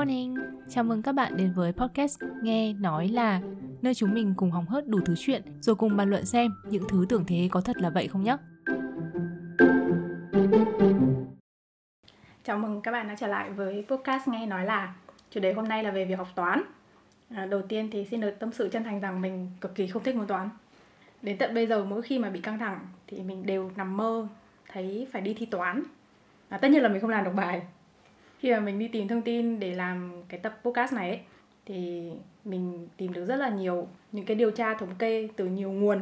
morning! Chào mừng các bạn đến với podcast Nghe Nói Là Nơi chúng mình cùng hóng hớt đủ thứ chuyện Rồi cùng bàn luận xem những thứ tưởng thế có thật là vậy không nhé Chào mừng các bạn đã trở lại với podcast Nghe Nói Là. Chủ đề hôm nay là về việc học toán. À, Đầu tiên thì xin được tâm sự chân thành rằng mình cực kỳ không thích môn toán. Đến tận bây giờ mỗi khi mà bị căng thẳng thì mình đều nằm mơ thấy phải đi thi toán. À, Tất nhiên là mình không làm được bài khi mà mình đi tìm thông tin để làm cái tập podcast này ấy, thì mình tìm được rất là nhiều những cái điều tra thống kê từ nhiều nguồn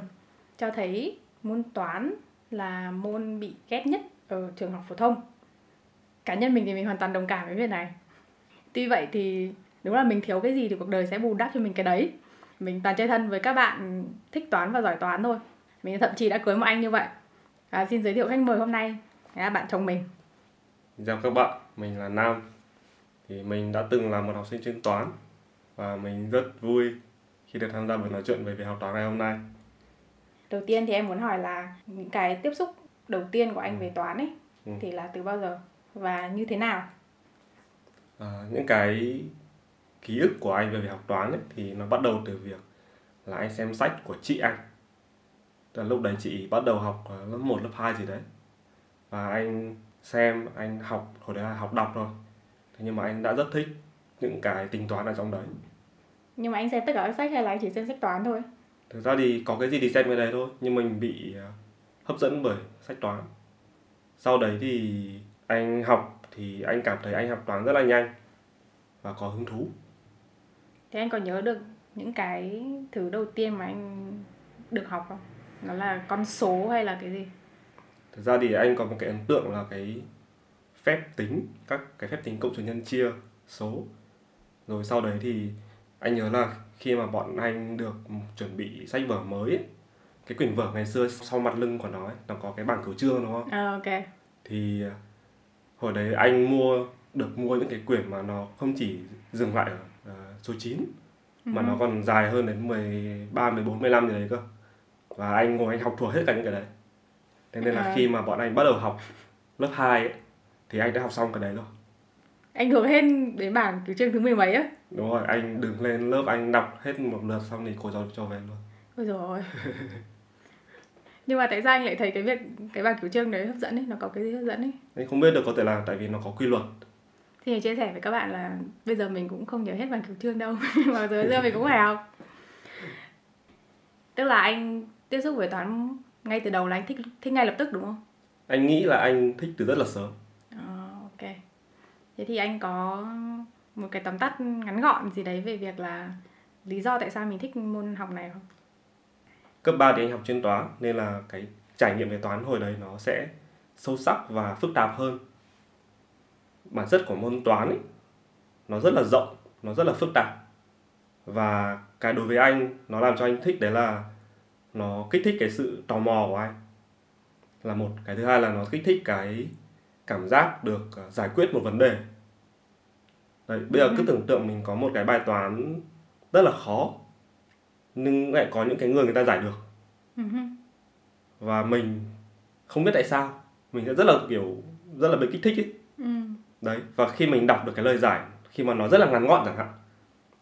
cho thấy môn toán là môn bị ghét nhất ở trường học phổ thông. Cá nhân mình thì mình hoàn toàn đồng cảm với việc này. Tuy vậy thì đúng là mình thiếu cái gì thì cuộc đời sẽ bù đắp cho mình cái đấy. Mình toàn chơi thân với các bạn thích toán và giỏi toán thôi. Mình thậm chí đã cưới một anh như vậy. À, xin giới thiệu khách mời hôm nay là bạn chồng mình. Chào các bạn mình là Nam. Thì mình đã từng là một học sinh chuyên toán và mình rất vui khi được tham gia buổi nói chuyện về việc học toán ngày hôm nay. Đầu tiên thì em muốn hỏi là những cái tiếp xúc đầu tiên của anh về toán ấy Ừ. thì là từ bao giờ và như thế nào? À, những cái ký ức của anh về việc học toán ấy, thì nó bắt đầu từ việc là anh xem sách của chị anh. Là lúc đấy chị bắt đầu học ờ, lớp 1, lớp 2 gì đấy. Và anh xem anh học hồi đấy là học đọc thôi. Thế nhưng mà anh đã rất thích những cái tính toán ở trong đấy. Nhưng mà anh xem tất cả các sách hay là anh chỉ xem sách toán thôi? Thực ra thì có cái gì thì xem cái đấy thôi nhưng mình bị ờ, hấp dẫn bởi sách toán. Sau đấy thì anh học thì anh cảm thấy anh học toán rất là nhanh và có hứng thú. Thế anh có nhớ được những cái thứ đầu tiên mà anh được học không? Nó là con số hay là cái gì thực ra thì anh có một cái ấn tượng là cái phép tính các cái phép tính cộng trừ nhân chia số. Rồi sau đấy thì anh nhớ là khi mà bọn anh được chuẩn bị sách vở mới ấy, cái quyển vở ngày xưa sau mặt lưng của nó ấy, nó có cái bảng cửu chương đúng không? À, ok. Thì à, hồi đấy anh mua được mua những cái quyển mà nó không chỉ dừng lại ở à, số 9 mà nó còn dài hơn đến 13, 14, 15 gì đấy cơ. Và anh ngồi anh học thuộc hết cả những cái đấy thế nên là À. khi mà bọn anh bắt đầu học lớp 2 ấy, thì anh đã học xong cái đấy rồi. Anh thuộc hết đến bảng kiểu chương thứ mười mấy á? Đúng rồi anh đứng lên lớp anh đọc hết một lượt xong thì cô giáo cho về luôn. Ôi rồi nhưng mà tại sao anh lại thấy cái việc cái bảng kiểu chương đấy hấp dẫn ấy? Nó có cái gì hấp dẫn ấy? Anh không biết được có thể là tại vì nó có quy luật. Thì chia sẻ với các bạn là bây giờ mình cũng không nhớ hết bảng kiểu chương đâu mà giờ giờ mình cũng phải học. Tức là anh tiếp xúc với toán ngay từ đầu là anh thích thích ngay lập tức đúng không? Anh nghĩ là anh thích từ rất là sớm. Ờ, ok. Thế thì anh có một cái tóm tắt ngắn gọn gì đấy về việc là lý do tại sao mình thích môn học này không? Cấp 3 thì anh học chuyên toán nên là cái trải nghiệm về toán hồi đấy nó sẽ sâu sắc và phức tạp hơn. Bản chất của môn toán ấy nó rất là rộng nó rất là phức tạp. Và cái đối với anh nó làm cho anh thích đấy là nó kích thích cái sự tò mò của anh là một. Cái thứ hai là nó kích thích cái cảm giác được ờ, giải quyết một vấn đề. Đấy bây giờ cứ tưởng tượng mình có một cái bài toán rất là khó nhưng lại có những cái người người ta giải được. Ừ và mình không biết tại sao mình sẽ rất là kiểu rất là bị kích thích ấy. Ừ. đấy và khi mình đọc được cái lời giải khi mà nó rất là ngắn gọn chẳng hạn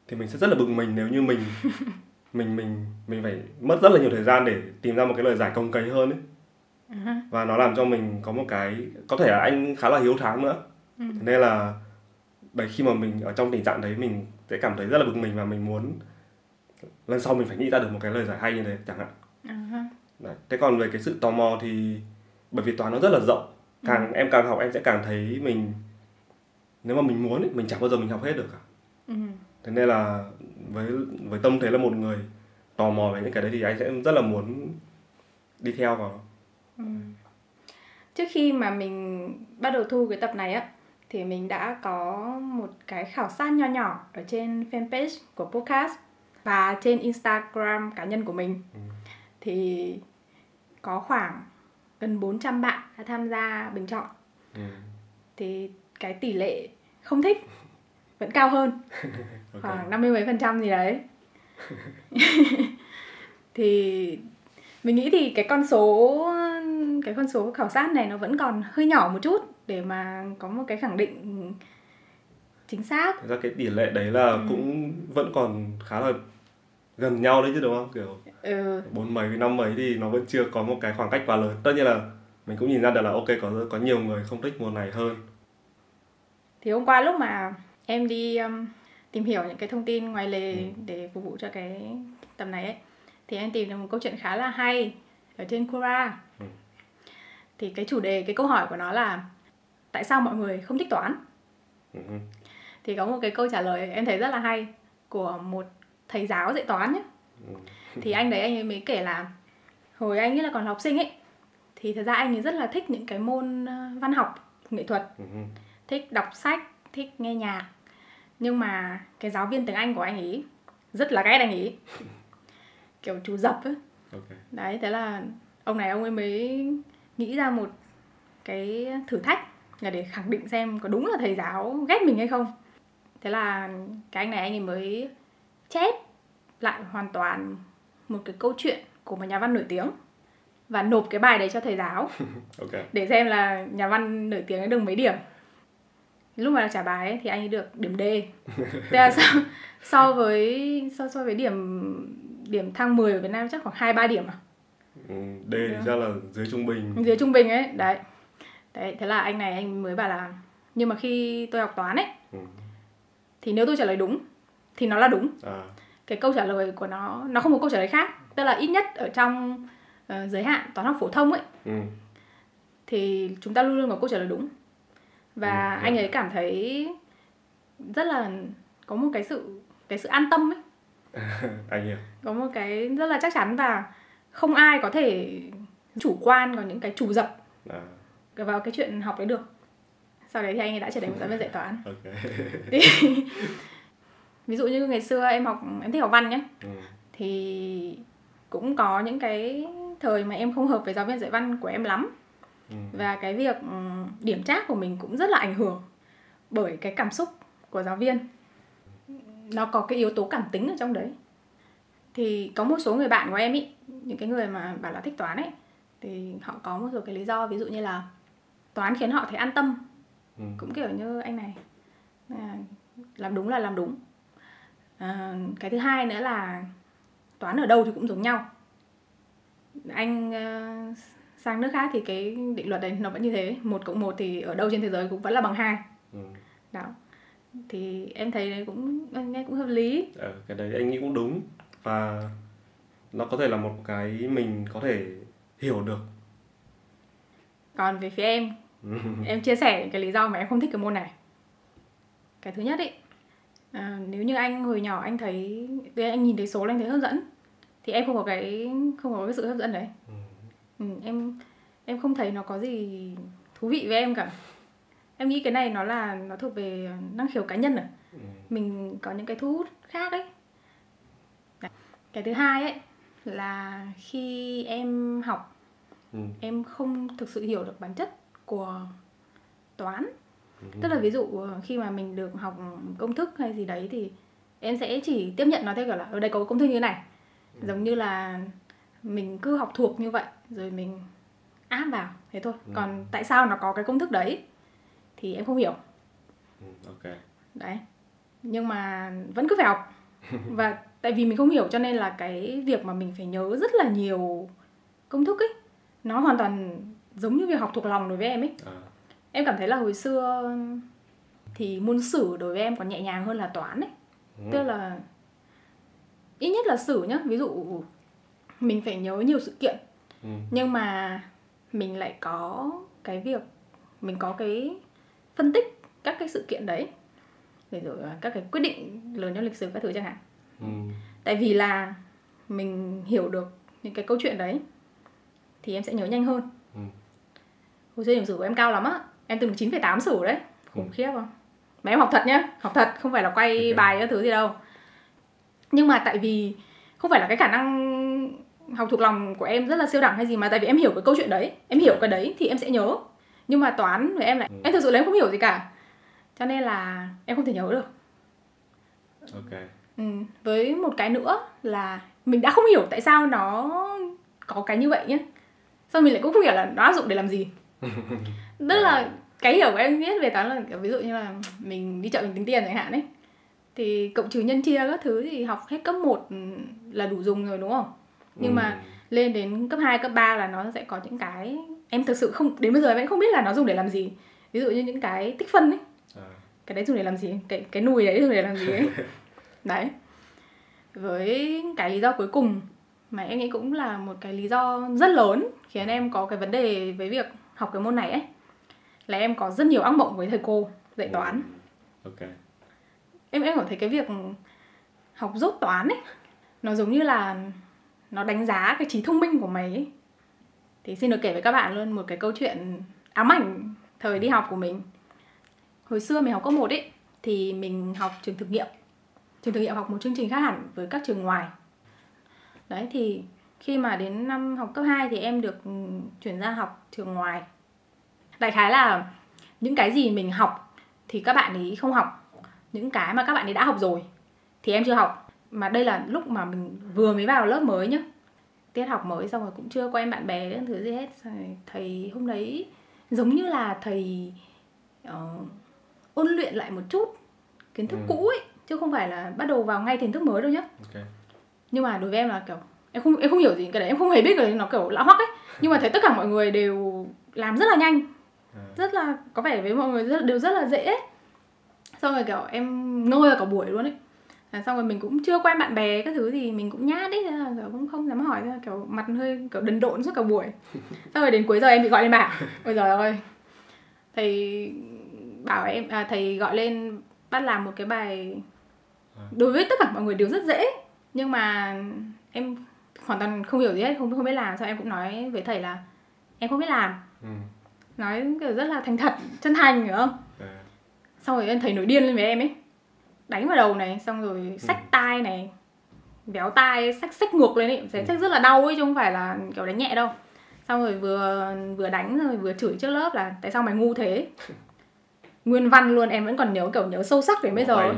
thì mình sẽ rất là bực mình nếu như mình mình mình mình phải mất rất là nhiều thời gian để tìm ra một cái lời giải công cấy hơn ấy Ừ và nó làm cho mình có một cái có thể là anh khá là hiếu thắng nữa. Thế nên là đấy khi mà mình ở trong tình trạng đấy mình sẽ cảm thấy rất là bực mình và mình muốn lần sau mình phải nghĩ ra được một cái lời giải hay như thế chẳng hạn hứ. Đấy. Thế còn về cái sự tò mò thì bởi vì toán nó rất là rộng càng em càng học em sẽ càng thấy mình nếu mà mình muốn ấy, mình chẳng bao giờ mình học hết được cả Ừ. thế nên là với với tâm thế là một người tò mò về những cái đấy thì anh sẽ rất là muốn đi theo vào trước khi mà mình bắt đầu thu cái tập này á thì mình đã có một cái khảo sát nho nhỏ ở trên fanpage của podcast và trên Instagram cá nhân của mình. Thì có khoảng gần 400 bạn đã tham gia bình chọn. Ừ. thì cái tỷ lệ không thích vẫn cao hơn ok. khoảng năm mươi mấy phần trăm gì đấy thì mình nghĩ thì cái con số cái con số khảo sát này nó vẫn còn hơi nhỏ một chút để mà có một cái khẳng định chính xác Thực ra cái tỷ lệ đấy là Ừ. cũng vẫn còn khá là gần nhau đấy chứ đúng không? Kiểu ừ, bốn mấy với năm mấy thì nó vẫn chưa có một cái khoảng cách quá lớn. Tất nhiên là mình cũng nhìn ra được là ok có có nhiều người không thích mùa này hơn. thì hôm qua lúc mà em đi um, tìm hiểu những cái thông tin ngoài lề Ừ. để phục vụ cho cái tập này ấy thì em tìm được một câu chuyện khá là hay ở trên Quora Ừ. thì cái chủ đề cái câu hỏi của nó là tại sao mọi người không thích toán Ừ. thì có một cái câu trả lời em thấy rất là hay của một thầy giáo dạy toán nhé Ừ. thì anh đấy anh ấy mới kể là hồi anh ấy là còn là học sinh ấy thì thật ra anh ấy rất là thích những cái môn ờ, văn học nghệ thuật Ừ. thích đọc sách thích nghe nhạc nhưng mà cái giáo viên tiếng anh của anh ấy rất là ghét anh ấy. Kiểu chú dập ấy. Ok. đấy thế là ông này ông ấy mới nghĩ ra một cái thử thách là để khẳng định xem có đúng là thầy giáo ghét mình hay không. Thế là cái anh này anh ấy mới chép lại hoàn toàn một cái câu chuyện của một nhà văn nổi tiếng và nộp cái bài đấy cho thầy giáo. Ok. để xem là nhà văn nổi tiếng ấy được mấy điểm lúc mà trả bài ấy, thì anh ấy được điểm D Thế là so, so với so, so với điểm điểm thang 10 ở Việt Nam chắc khoảng 2 3 điểm à Ừ. D thì ra là dưới trung bình. dưới trung bình ấy đấy đấy thế là anh này anh mới bảo là nhưng mà khi tôi học toán ấy Ừ. thì nếu tôi trả lời đúng thì nó là đúng À. cái câu trả lời của nó nó không có câu trả lời khác tức là ít nhất ở trong ờ, giới hạn toán học phổ thông ấy Ừ. thì chúng ta luôn luôn có câu trả lời đúng và Ừ, anh dạ. ấy cảm thấy rất là có một cái sự cái sự an tâm ấy Anh hiểu. có một cái rất là chắc chắn và không ai có thể chủ quan vào những cái chủ dập À. vào cái chuyện học đấy được sau đấy thì anh ấy đã trở thành một giáo viên dạy toán. Thì- ví dụ như ngày xưa em học em thích học văn nhé Ừ. thì cũng có những cái thời mà em không hợp với giáo viên dạy văn của em lắm Ừ. và cái việc ừm, điểm trác của mình cũng rất là ảnh hưởng bởi cái cảm xúc của giáo viên. Nó có cái yếu tố cảm tính ở trong đấy. Thì có một số người bạn của em ý những cái người mà bảo là thích toán ấy thì họ có một số cái lý do ví dụ như là toán khiến họ thấy an tâm. Ừ. cũng kiểu như anh này à, làm đúng là làm đúng. À, cái thứ hai nữa là toán ở đâu thì cũng giống nhau. Anh ờ, sang nước khác thì cái định luật đấy nó vẫn như thế. Một cộng một thì ở đâu trên thế giới cũng vẫn là bằng hai. Ừ. đó. Thì em thấy đấy cũng nghe cũng hợp lý. Ờ, cái đấy anh nghĩ cũng đúng. Và nó có thể là một cái mình có thể hiểu được. Còn về phía em em chia sẻ những cái lý do mà em không thích cái môn này. Cái thứ nhất ấy à, nếu như anh hồi nhỏ anh thấy anh nhìn thấy số là anh thấy hấp dẫn thì em không có cái không có cái sự hấp dẫn đấy. Ừ, em em không thấy nó có gì thú vị với em cả em nghĩ cái này nó là nó thuộc về năng khiếu cá nhân à Ừ. mình có những cái thu hút khác ấy Đấy. cái thứ hai ấy là khi em học Ừ. em không thực sự hiểu được bản chất của toán Ừ. tức là ví dụ ờ, khi mà mình được học công thức hay gì đấy thì em sẽ chỉ tiếp nhận nó theo kiểu là ở đây có công thức như thế này giống như là mình cứ học thuộc như vậy rồi mình áp vào thế thôi Ừ. còn tại sao nó có cái công thức đấy thì em không hiểu Ừ. Ok. đấy nhưng mà vẫn cứ phải học và tại vì mình không hiểu cho nên là cái việc mà mình phải nhớ rất là nhiều công thức ấy nó hoàn toàn giống như việc học thuộc lòng đối với em ấy À. em cảm thấy là hồi xưa thì môn sử đối với em còn nhẹ nhàng hơn là toán ấy Ừ. tức là ít nhất là sử nhá ví dụ mình phải nhớ nhiều sự kiện Ừ. nhưng mà mình lại có cái việc mình có cái phân tích các cái sự kiện đấy để rồi à, các cái quyết định lớn trong lịch sử các thứ chẳng hạn Ừ. tại vì là mình hiểu được những cái câu chuyện đấy thì em sẽ nhớ nhanh hơn Ừ. hồi xưa điểm sử của em cao lắm á em từng 9,8 sử đấy khủng Ừ. khiếp không mà em học thật nhá học thật không phải là quay Ok. bài các thứ gì đâu nhưng mà tại vì không phải là cái khả năng học thuộc lòng của em rất là siêu đẳng hay gì mà tại vì em hiểu cái câu chuyện đấy em hiểu cái đấy thì em sẽ nhớ. Nhưng mà toán với em lại Ừ. em thực sự là em không hiểu gì cả. Cho nên là em không thể nhớ được. Ok. Ừ, với một cái nữa là mình đã không hiểu tại sao nó có cái như vậy nhé Xong mình lại cũng không hiểu là nó áp dụng để làm gì. Tức là cái hiểu của em biết về toán là kiểu ví dụ như là mình đi chợ mình tính tiền chẳng hạn ấy thì cộng trừ nhân chia các thứ thì học hết cấp 1 là đủ dùng rồi đúng không nhưng mà Ừ. lên đến cấp 2, cấp 3 là nó sẽ có những cái em thực sự không đến bây giờ em vẫn không biết là nó dùng để làm gì. Ví dụ như những cái tích phân ấy. À, cái đấy dùng để làm gì? Cái cái nùi đấy dùng để làm gì ấy? Đấy. Với cái lý do cuối cùng mà em nghĩ cũng là một cái lý do rất lớn khiến em có cái vấn đề với việc học cái môn này ấy là em có rất nhiều ác mộng với thầy cô dạy toán. Ok. Em em cảm thấy cái việc học dốt toán ấy nó giống như là nó đánh giá cái trí thông minh của mày ấy. thì xin được kể với các bạn luôn một cái câu chuyện ám ảnh thời đi học của mình. Hồi xưa mình học cấp 1 ấy, thì mình học trường thực nghiệm. Trường thực nghiệm học một chương trình khác hẳn với các trường ngoài. Đấy, thì khi mà đến năm học cấp 2 thì em được ừ, chuyển ra học trường ngoài. Đại khái là những cái gì mình học thì các bạn ấy không học. Những cái mà các bạn ấy đã học rồi thì em chưa học mà đây là lúc mà mình vừa mới vào lớp mới nhá. Tiết học mới xong rồi cũng chưa quen bạn bè những thứ gì hết. Rồi thầy hôm đấy giống như là thầy ờ, ôn luyện lại một chút kiến thức Ừ. cũ ấy chứ không phải là bắt đầu vào ngay kiến thức mới đâu nhá. Ok. Nhưng mà đối với em là kiểu em không em không hiểu gì cái đấy em không hề biết cái nó kiểu lạ hoắc ấy. Nhưng mà thấy tất cả mọi người đều làm rất là nhanh. À. rất là có vẻ với mọi người rất, đều rất là dễ ấy. xong rồi kiểu em ngơ ra cả buổi luôn ấy à, xong rồi mình cũng chưa quen bạn bè các thứ gì mình cũng nhát ấy thế là kiểu cũng không dám hỏi là kiểu mặt hơi kiểu đần độn suốt cả buổi. Xong rồi đến cuối giờ em bị gọi lên bảng ôi giời ơi. Thầy bảo em à, thầy gọi lên bắt làm một cái bài đối với tất cả mọi người đều rất dễ nhưng mà em hoàn toàn không hiểu gì hết không không biết làm. Sao em cũng nói với thầy là em không biết làm. Ừ. nói kiểu rất là thành thật chân thành hiểu không? À, xong rồi em thầy nổi điên lên với em ấy đánh vào đầu này xong rồi Ừ. xách tai này véo tai xách xách ngược lên ấy. Sẽ xách rất là đau ấy chứ không phải là kiểu đánh nhẹ đâu. Xong rồi vừa vừa đánh rồi vừa chửi trước lớp là tại sao mày ngu thế? Nguyên văn luôn em vẫn còn nhớ kiểu nhớ sâu sắc đến bây giờ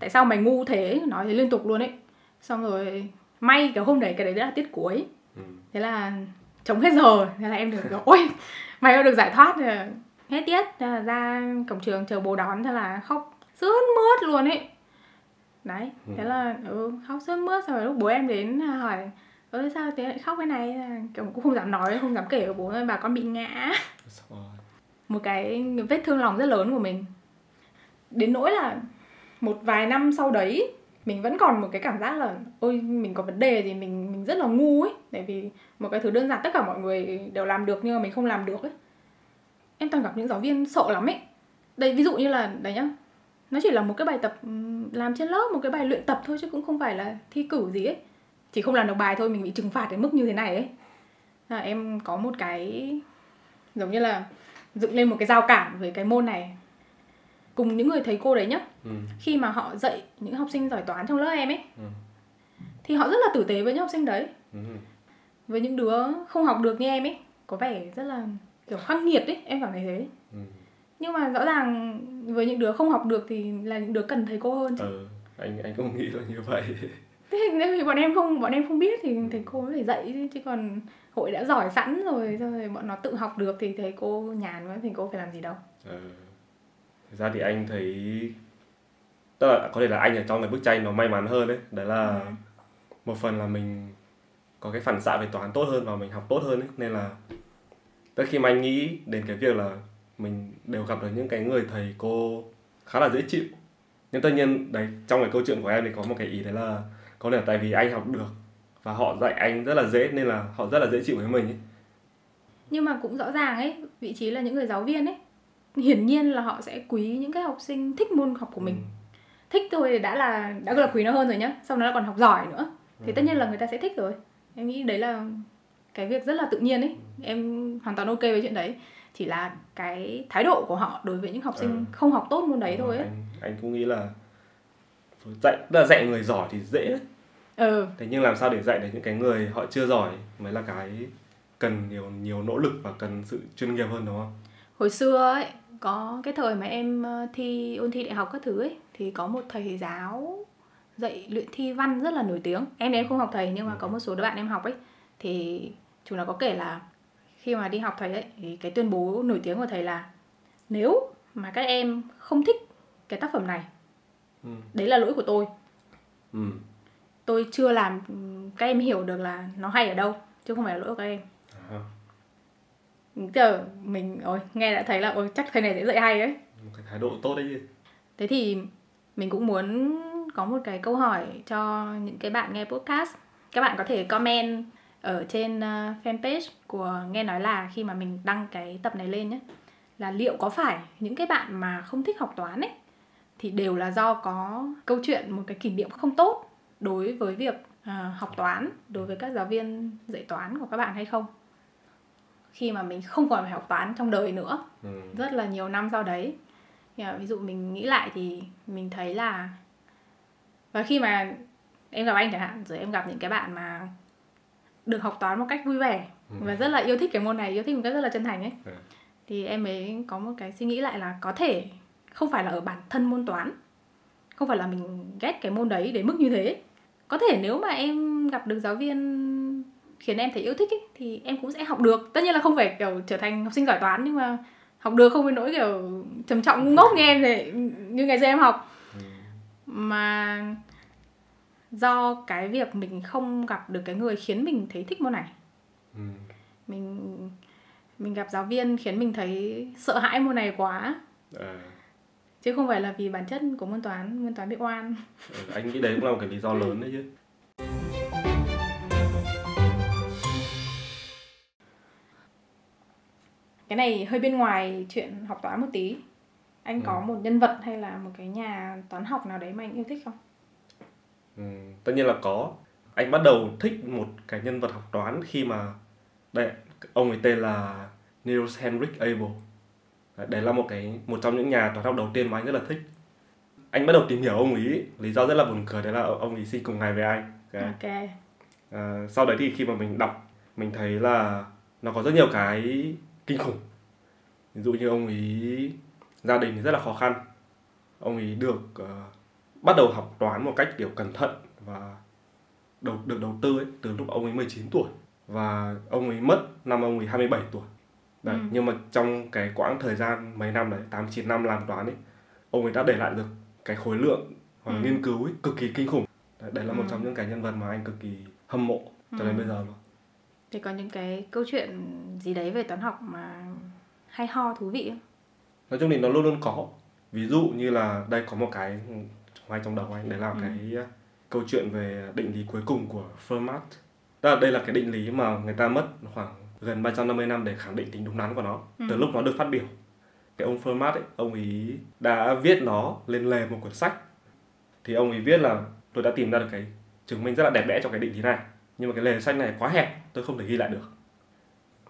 tại sao mày ngu thế? Nói thế liên tục luôn ấy. Xong rồi may cái hôm đấy cái đấy là tiết cuối. Ừ. thế là chống hết giờ. Thế là em được kiểu ôi mày đã được giải thoát. Rồi hết tiết. Thế là ra cổng trường chờ bố đón. Thế là khóc sướt mướt luôn ấy. Đấy thế là ừ, khóc sướt mướt xong rồi lúc bố em đến à, hỏi ơ sao thế lại khóc cái này? Kiểu cũng không dám nói không dám kể với bố bà con bị ngã. Một cái vết thương lòng rất lớn của mình. Đến nỗi là một vài năm sau đấy mình vẫn còn một cái cảm giác là ôi mình có vấn đề gì mình mình rất là ngu ấy. Tại vì một cái thứ đơn giản tất cả mọi người đều làm được nhưng mà mình không làm được ấy. Em toàn gặp những giáo viên sợ lắm ấy. Đây ví dụ như là đấy nhá nó chỉ là một cái bài tập làm trên lớp một cái bài luyện tập thôi chứ cũng không phải là thi cử gì ấy chỉ không làm được bài thôi mình bị trừng phạt đến mức như thế này ấy là em có một cái giống như là dựng lên một cái giao cản với cái môn này cùng những người thầy cô đấy nhá ừ. khi mà họ dạy những học sinh giỏi toán trong lớp em ấy Ừ. thì họ rất là tử tế với những học sinh đấy Ừ. với những đứa không học được như em ấy có vẻ rất là kiểu khắc nghiệt ấy em cảm thấy thế Ừ. nhưng mà rõ ràng với những đứa không học được thì là những đứa cần thầy cô hơn chứ ừ. anh anh cũng nghĩ là như vậy thế nên thì bọn em không bọn em không biết thì thầy cô mới phải dạy chứ còn hội đã giỏi sẵn rồi rồi bọn nó tự học được thì thầy cô nhàn quá thầy cô phải làm gì đâu ừ. Thực ra thì anh thấy tức là có thể là anh ở trong cái bức tranh nó may mắn hơn đấy đấy là Ừ. một phần là mình có cái phản xạ về toán tốt hơn và mình học tốt hơn ấy nên là tất khi mà anh nghĩ đến cái việc là mình đều gặp được những cái người thầy cô khá là dễ chịu nhưng tất nhiên đấy trong cái câu chuyện của em thì có một cái ý đấy là có thể là tại vì anh học được và họ dạy anh rất là dễ nên là họ rất là dễ chịu với mình ấy. nhưng mà cũng rõ ràng ấy vị trí là những người giáo viên ấy hiển nhiên là họ sẽ quý những cái học sinh thích môn học của mình Ừ. thích thôi thì đã là đã là quý nó hơn rồi nhá xong nó còn học giỏi nữa thì Ừ. tất nhiên là người ta sẽ thích rồi em nghĩ đấy là cái việc rất là tự nhiên ấy em hoàn toàn ok với chuyện đấy chỉ là cái thái độ của họ đối với những học sinh Ừ. không học tốt môn đấy thôi ấy. anh anh cũng nghĩ là dạy là dạy người giỏi thì dễ đấy. Ừ. Thế nhưng làm sao để dạy được những cái người họ chưa giỏi mới là cái cần nhiều nhiều nỗ lực và cần sự chuyên nghiệp hơn đúng không? Hồi xưa ấy có cái thời mà em ờ, thi ôn thi đại học các thứ ấy thì có một thầy giáo dạy luyện thi văn rất là nổi tiếng. Em em không học thầy nhưng mà có một số đứa bạn em học ấy. Thì chúng nó có kể là khi mà đi học thầy ấy thì cái tuyên bố nổi tiếng của thầy là nếu mà các em không thích cái tác phẩm này ừ. đấy là lỗi của tôi. Ừ. tôi chưa làm các em hiểu được là nó hay ở đâu chứ không phải là lỗi của các em. À, giờ mình ôi nghe đã thấy là ôi chắc thầy này sẽ dạy hay ấy một cái thái độ tốt đấy chứ. Thế thì mình cũng muốn có một cái câu hỏi cho những cái bạn nghe podcast. Các bạn có thể comment ở trên uh, fanpage của nghe nói là khi mà mình đăng cái tập này lên nhé là liệu có phải những cái bạn mà không thích học toán ấy thì đều là do có câu chuyện một cái kỷ niệm không tốt đối với việc uh, học toán đối với các giáo viên dạy toán của các bạn hay không khi mà mình không còn phải học toán trong đời nữa ừ. rất là nhiều năm sau đấy à, ví dụ mình nghĩ lại thì mình thấy là và khi mà em gặp anh chẳng hạn rồi em gặp những cái bạn mà được học toán một cách vui vẻ Ừ. và rất là yêu thích cái môn này yêu thích một cách rất là chân thành ấy Ừ. thì em mới có một cái suy nghĩ lại là có thể không phải là ở bản thân môn toán không phải là mình ghét cái môn đấy đến mức như thế có thể nếu mà em gặp được giáo viên khiến em thấy yêu thích ấy, thì em cũng sẽ học được tất nhiên là không phải kiểu trở thành học sinh giỏi toán nhưng mà học được không đến nỗi kiểu trầm trọng ngu ngốc như em thì như ngày xưa em học Ừ. mà do cái việc mình không gặp được cái người khiến mình thấy thích môn này. Ừ. mình mình gặp giáo viên khiến mình thấy sợ hãi môn này quá. À, chứ không phải là vì bản chất của môn toán môn toán bị oan. Ừ, anh nghĩ đấy cũng là một cái lý do lớn đấy chứ. Cái này hơi bên ngoài chuyện học toán một tí. Anh có Ừ. một nhân vật hay là một cái nhà toán học nào đấy mà anh yêu thích không ừ. tất nhiên là có. Anh bắt đầu thích một cái nhân vật học toán khi mà đây ông ấy tên là Niels Henrik Abel. Đấy, là một cái một trong những nhà toán học đầu tiên mà anh rất là thích. Anh bắt đầu tìm hiểu ông ấy lý do rất là buồn cười đấy là ông ấy sinh cùng ngày với anh. Đấy. ok. À, sau đấy thì khi mà mình đọc mình thấy là nó có rất nhiều cái kinh khủng. Ví dụ như ông ấy gia đình rất là khó khăn. Ông ấy được ờ, bắt đầu học toán một cách kiểu cẩn thận và đầu được đầu tư ấy từ lúc ông ấy 19 tuổi và ông ấy mất năm ông ấy 27 tuổi đấy Ừ. nhưng mà trong cái quãng thời gian mấy năm đấy 8 9 năm làm toán ấy ông ấy đã để lại được cái khối lượng hoặc Ừ. nghiên cứu ấy cực kỳ kinh khủng đấy, đấy là một Ừ. trong những cái nhân vật mà anh cực kỳ hâm mộ cho đến Ừ. bây giờ luôn thì có những cái câu chuyện gì đấy về toán học mà hay ho thú vị không nói chung thì nó luôn luôn có ví dụ như là đây có một cái ngay trong đầu anh đấy là Ừ. cái uh, câu chuyện về định lý cuối cùng của Fermat Tức là đây là cái định lý mà người ta mất khoảng gần 350 năm để khẳng định tính đúng đắn của nó Ừ. từ lúc nó được phát biểu cái ông Fermat ấy ông ấy đã viết nó lên lề một cuốn sách thì ông ấy viết là tôi đã tìm ra được cái chứng minh rất là đẹp đẽ cho cái định lý này nhưng mà cái lề sách này quá hẹp tôi không thể ghi lại được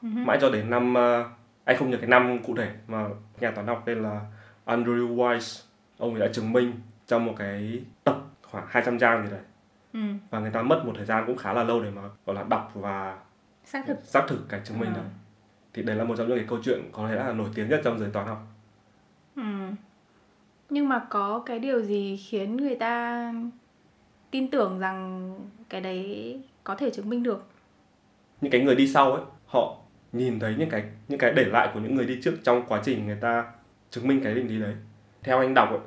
Ừ. mãi cho đến năm uh, anh không nhớ cái năm cụ thể mà nhà toán học tên là Andrew Weiss ông ấy đã chứng minh trong một cái tập khoảng 200 trang gì đấy ừ. và người ta mất một thời gian cũng khá là lâu để mà gọi là đọc và xác thực xác thực cái chứng minh Ờ. đấy thì đấy là một trong những cái câu chuyện có lẽ là nổi tiếng nhất trong giới toán học ừ. nhưng mà có cái điều gì khiến người ta tin tưởng rằng cái đấy có thể chứng minh được những cái người đi sau ấy họ nhìn thấy những cái những cái để lại của những người đi trước trong quá trình người ta chứng minh cái định lý đấy theo anh đọc ấy,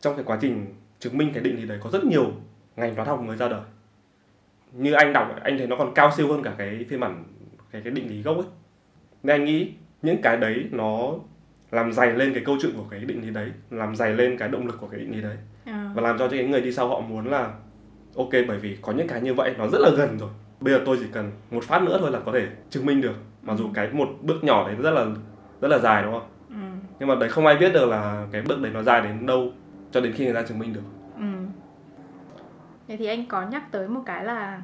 trong cái quá trình chứng minh cái định lý đấy có rất nhiều ngành toán học mới ra đời. Như anh đọc anh thấy nó còn cao siêu hơn cả cái phiên bản cái cái định lý gốc ấy. Nên anh nghĩ những cái đấy nó làm dày lên cái câu chuyện của cái định lý đấy làm dày lên cái động lực của cái định lý đấy. Ờ. và làm cho những người đi sau họ muốn là ok bởi vì có những cái như vậy nó rất là gần rồi. Bây giờ tôi chỉ cần một phát nữa thôi là có thể chứng minh được. Mặc dù cái một bước nhỏ đấy rất là rất là dài đúng không? Ừ. nhưng mà đấy không ai biết được là cái bước đấy nó dài đến đâu cho đến khi người ta chứng minh được Ừ. Thế thì anh có nhắc tới một cái là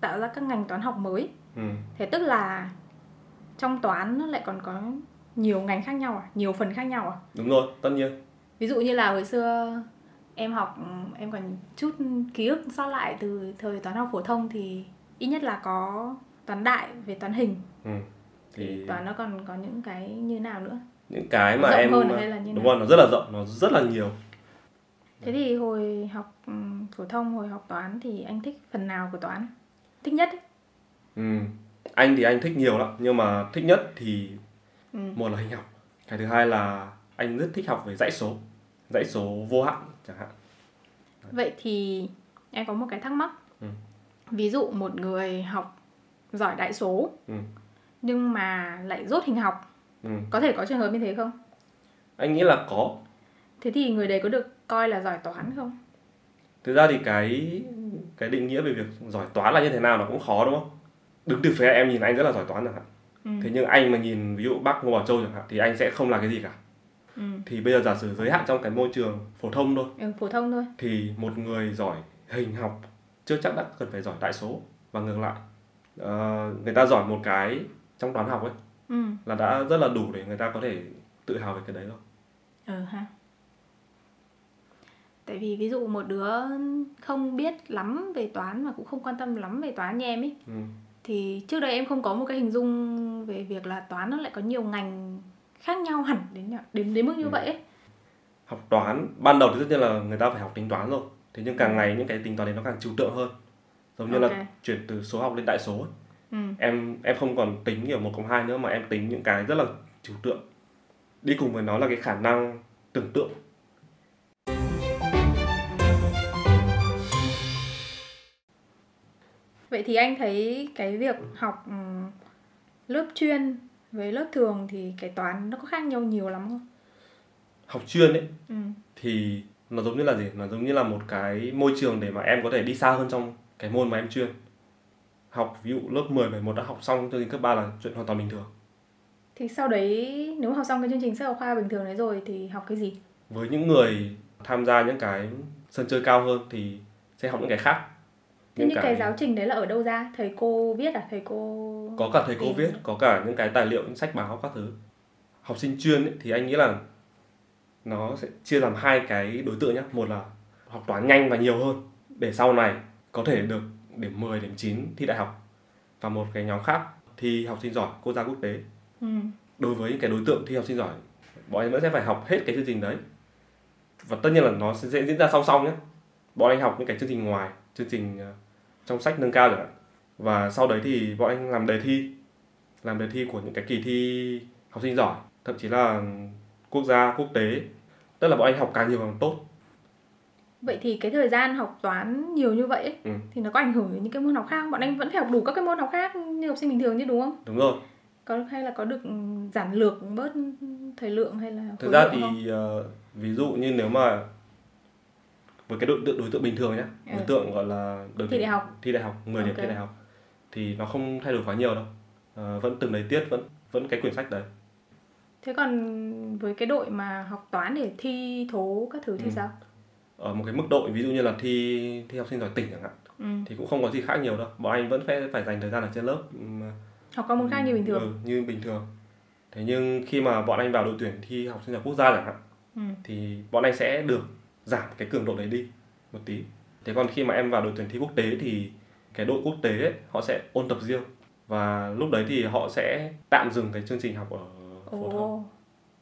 tạo ra các ngành toán học mới. ừ. Thế tức là trong toán nó lại còn có nhiều ngành khác nhau à, nhiều phần khác nhau à. đúng rồi tất nhiên Ví dụ như là hồi xưa em học em còn chút ký ức sót lại từ thời toán học phổ thông thì ít nhất là có toán đại về toán hình ừ. thì thì toán nó còn có những cái như nào nữa. Những cái mà Rộng em hơn hay là như đúng rồi nó rất là rộng nó rất là nhiều Thế thì hồi học ừm, phổ thông hồi học toán thì anh thích phần nào của toán? Thích nhất ấy. ừ. anh thì anh thích nhiều lắm nhưng mà thích nhất thì ừ. một là hình học cái thứ hai là anh rất thích học về dãy số dãy số vô hạn chẳng hạn vậy thì em có một cái thắc mắc Ừ. ví dụ một người học giỏi đại số ừ. nhưng mà lại dốt hình học Ừ. có thể có trường hợp như thế không? Anh nghĩ là có. Thế thì người đấy có được coi là giỏi toán không? Thực ra thì cái cái định nghĩa về việc giỏi toán là như thế nào nó cũng khó đúng không? Đứng từ phía em nhìn anh rất là giỏi toán chẳng hạn. Ừ. thế nhưng anh mà nhìn ví dụ bác ngô bảo châu chẳng hạn thì anh sẽ không là cái gì cả. Ừ. thì bây giờ giả sử giới hạn trong cái môi trường phổ thông thôi ừ phổ thông thôi. thì một người giỏi hình học chưa chắc đã cần phải giỏi đại số. Và ngược lại Ờ, người ta giỏi một cái trong toán học ấy ừ là đã rất là đủ để người ta có thể tự hào về cái đấy rồi ừ ha tại vì ví dụ một đứa không biết lắm về toán và cũng không quan tâm lắm về toán như em ấy ừ. thì trước đây em không có một cái hình dung về việc là toán nó lại có nhiều ngành khác nhau hẳn đến đến đến mức như Ừ. vậy ấy. học toán ban đầu thì tất nhiên là người ta phải học tính toán rồi thế nhưng càng ngày những cái tính toán đấy nó càng trừu tượng hơn giống như Ok. là chuyển từ số học lên đại số ấy. Ừ. Em em không còn tính kiểu một cộng hai nữa mà em tính những cái rất là trừu tượng. Đi cùng với nó là cái khả năng tưởng tượng. Vậy thì anh thấy cái việc học ừ, lớp chuyên với lớp thường thì cái toán nó có khác nhau nhiều lắm không? Học chuyên ấy ừ. thì nó giống như là gì? Nó giống như là một cái môi trường để mà em có thể đi xa hơn trong cái môn mà em chuyên học ví dụ lớp 10, 11 đã học xong chương trình cấp 3 là chuyện hoàn toàn bình thường. Thì sau đấy nếu học xong cái chương trình sách giáo khoa bình thường đấy rồi thì học cái gì? Với những người tham gia những cái sân chơi cao hơn thì sẽ học những cái khác. Thế những cái giáo trình đấy là ở đâu ra? Thầy cô viết à? Thầy cô có cả thầy cô viết có cả những cái tài liệu những sách báo các thứ. Học sinh chuyên ấy, thì anh nghĩ là nó sẽ chia làm hai cái đối tượng nhé một là học toán nhanh và nhiều hơn để sau này có thể được điểm 10, điểm 9 thi đại học và một cái nhóm khác thi học sinh giỏi quốc gia quốc tế. Ừ. Đối với những cái đối tượng thi học sinh giỏi bọn anh vẫn sẽ phải học hết cái chương trình đấy. Và tất nhiên là nó sẽ diễn ra song song nhé. Bọn anh học những cái chương trình ngoài chương trình ờ, trong sách nâng cao chẳng hạn. Và sau đấy thì bọn anh làm đề thi làm đề thi của những cái kỳ thi học sinh giỏi thậm chí là quốc gia quốc tế. Tức là bọn anh học càng nhiều càng tốt vậy thì cái thời gian học toán nhiều như vậy ấy, Ừ. thì nó có ảnh hưởng đến những cái môn học khác không? bọn anh vẫn phải học đủ các cái môn học khác như học sinh bình thường chứ đúng không đúng rồi có hay là có được giản lược bớt thời lượng hay là thực ra thì không? ờ, ví dụ như nếu mà với cái đối tượng đối tượng bình thường nhé Ừ. đối tượng gọi là đối Thi đại học. thi đại học 10 điểm Ok. thi đại học thì nó không thay đổi quá nhiều đâu Ờ, vẫn từng đấy tiết vẫn vẫn cái quyển sách đấy thế còn với cái đội mà học toán để thi thố các thứ thì Ừ. sao ở một cái mức độ ví dụ như là thi thi học sinh giỏi tỉnh chẳng hạn ừ. thì cũng không có gì khác nhiều đâu. Bọn anh vẫn phải phải dành thời gian ở trên lớp ừm, học các môn khác như bình thường. Ừ, như bình thường. Thế nhưng khi mà bọn anh vào đội tuyển thi học sinh giỏi quốc gia chẳng hạn ừ. thì bọn anh sẽ được giảm cái cường độ đấy đi một tí. Thế còn khi mà em vào đội tuyển thi quốc tế thì cái đội quốc tế ấy, họ sẽ ôn tập riêng. Và lúc đấy thì họ sẽ tạm dừng cái chương trình học ở phổ thông.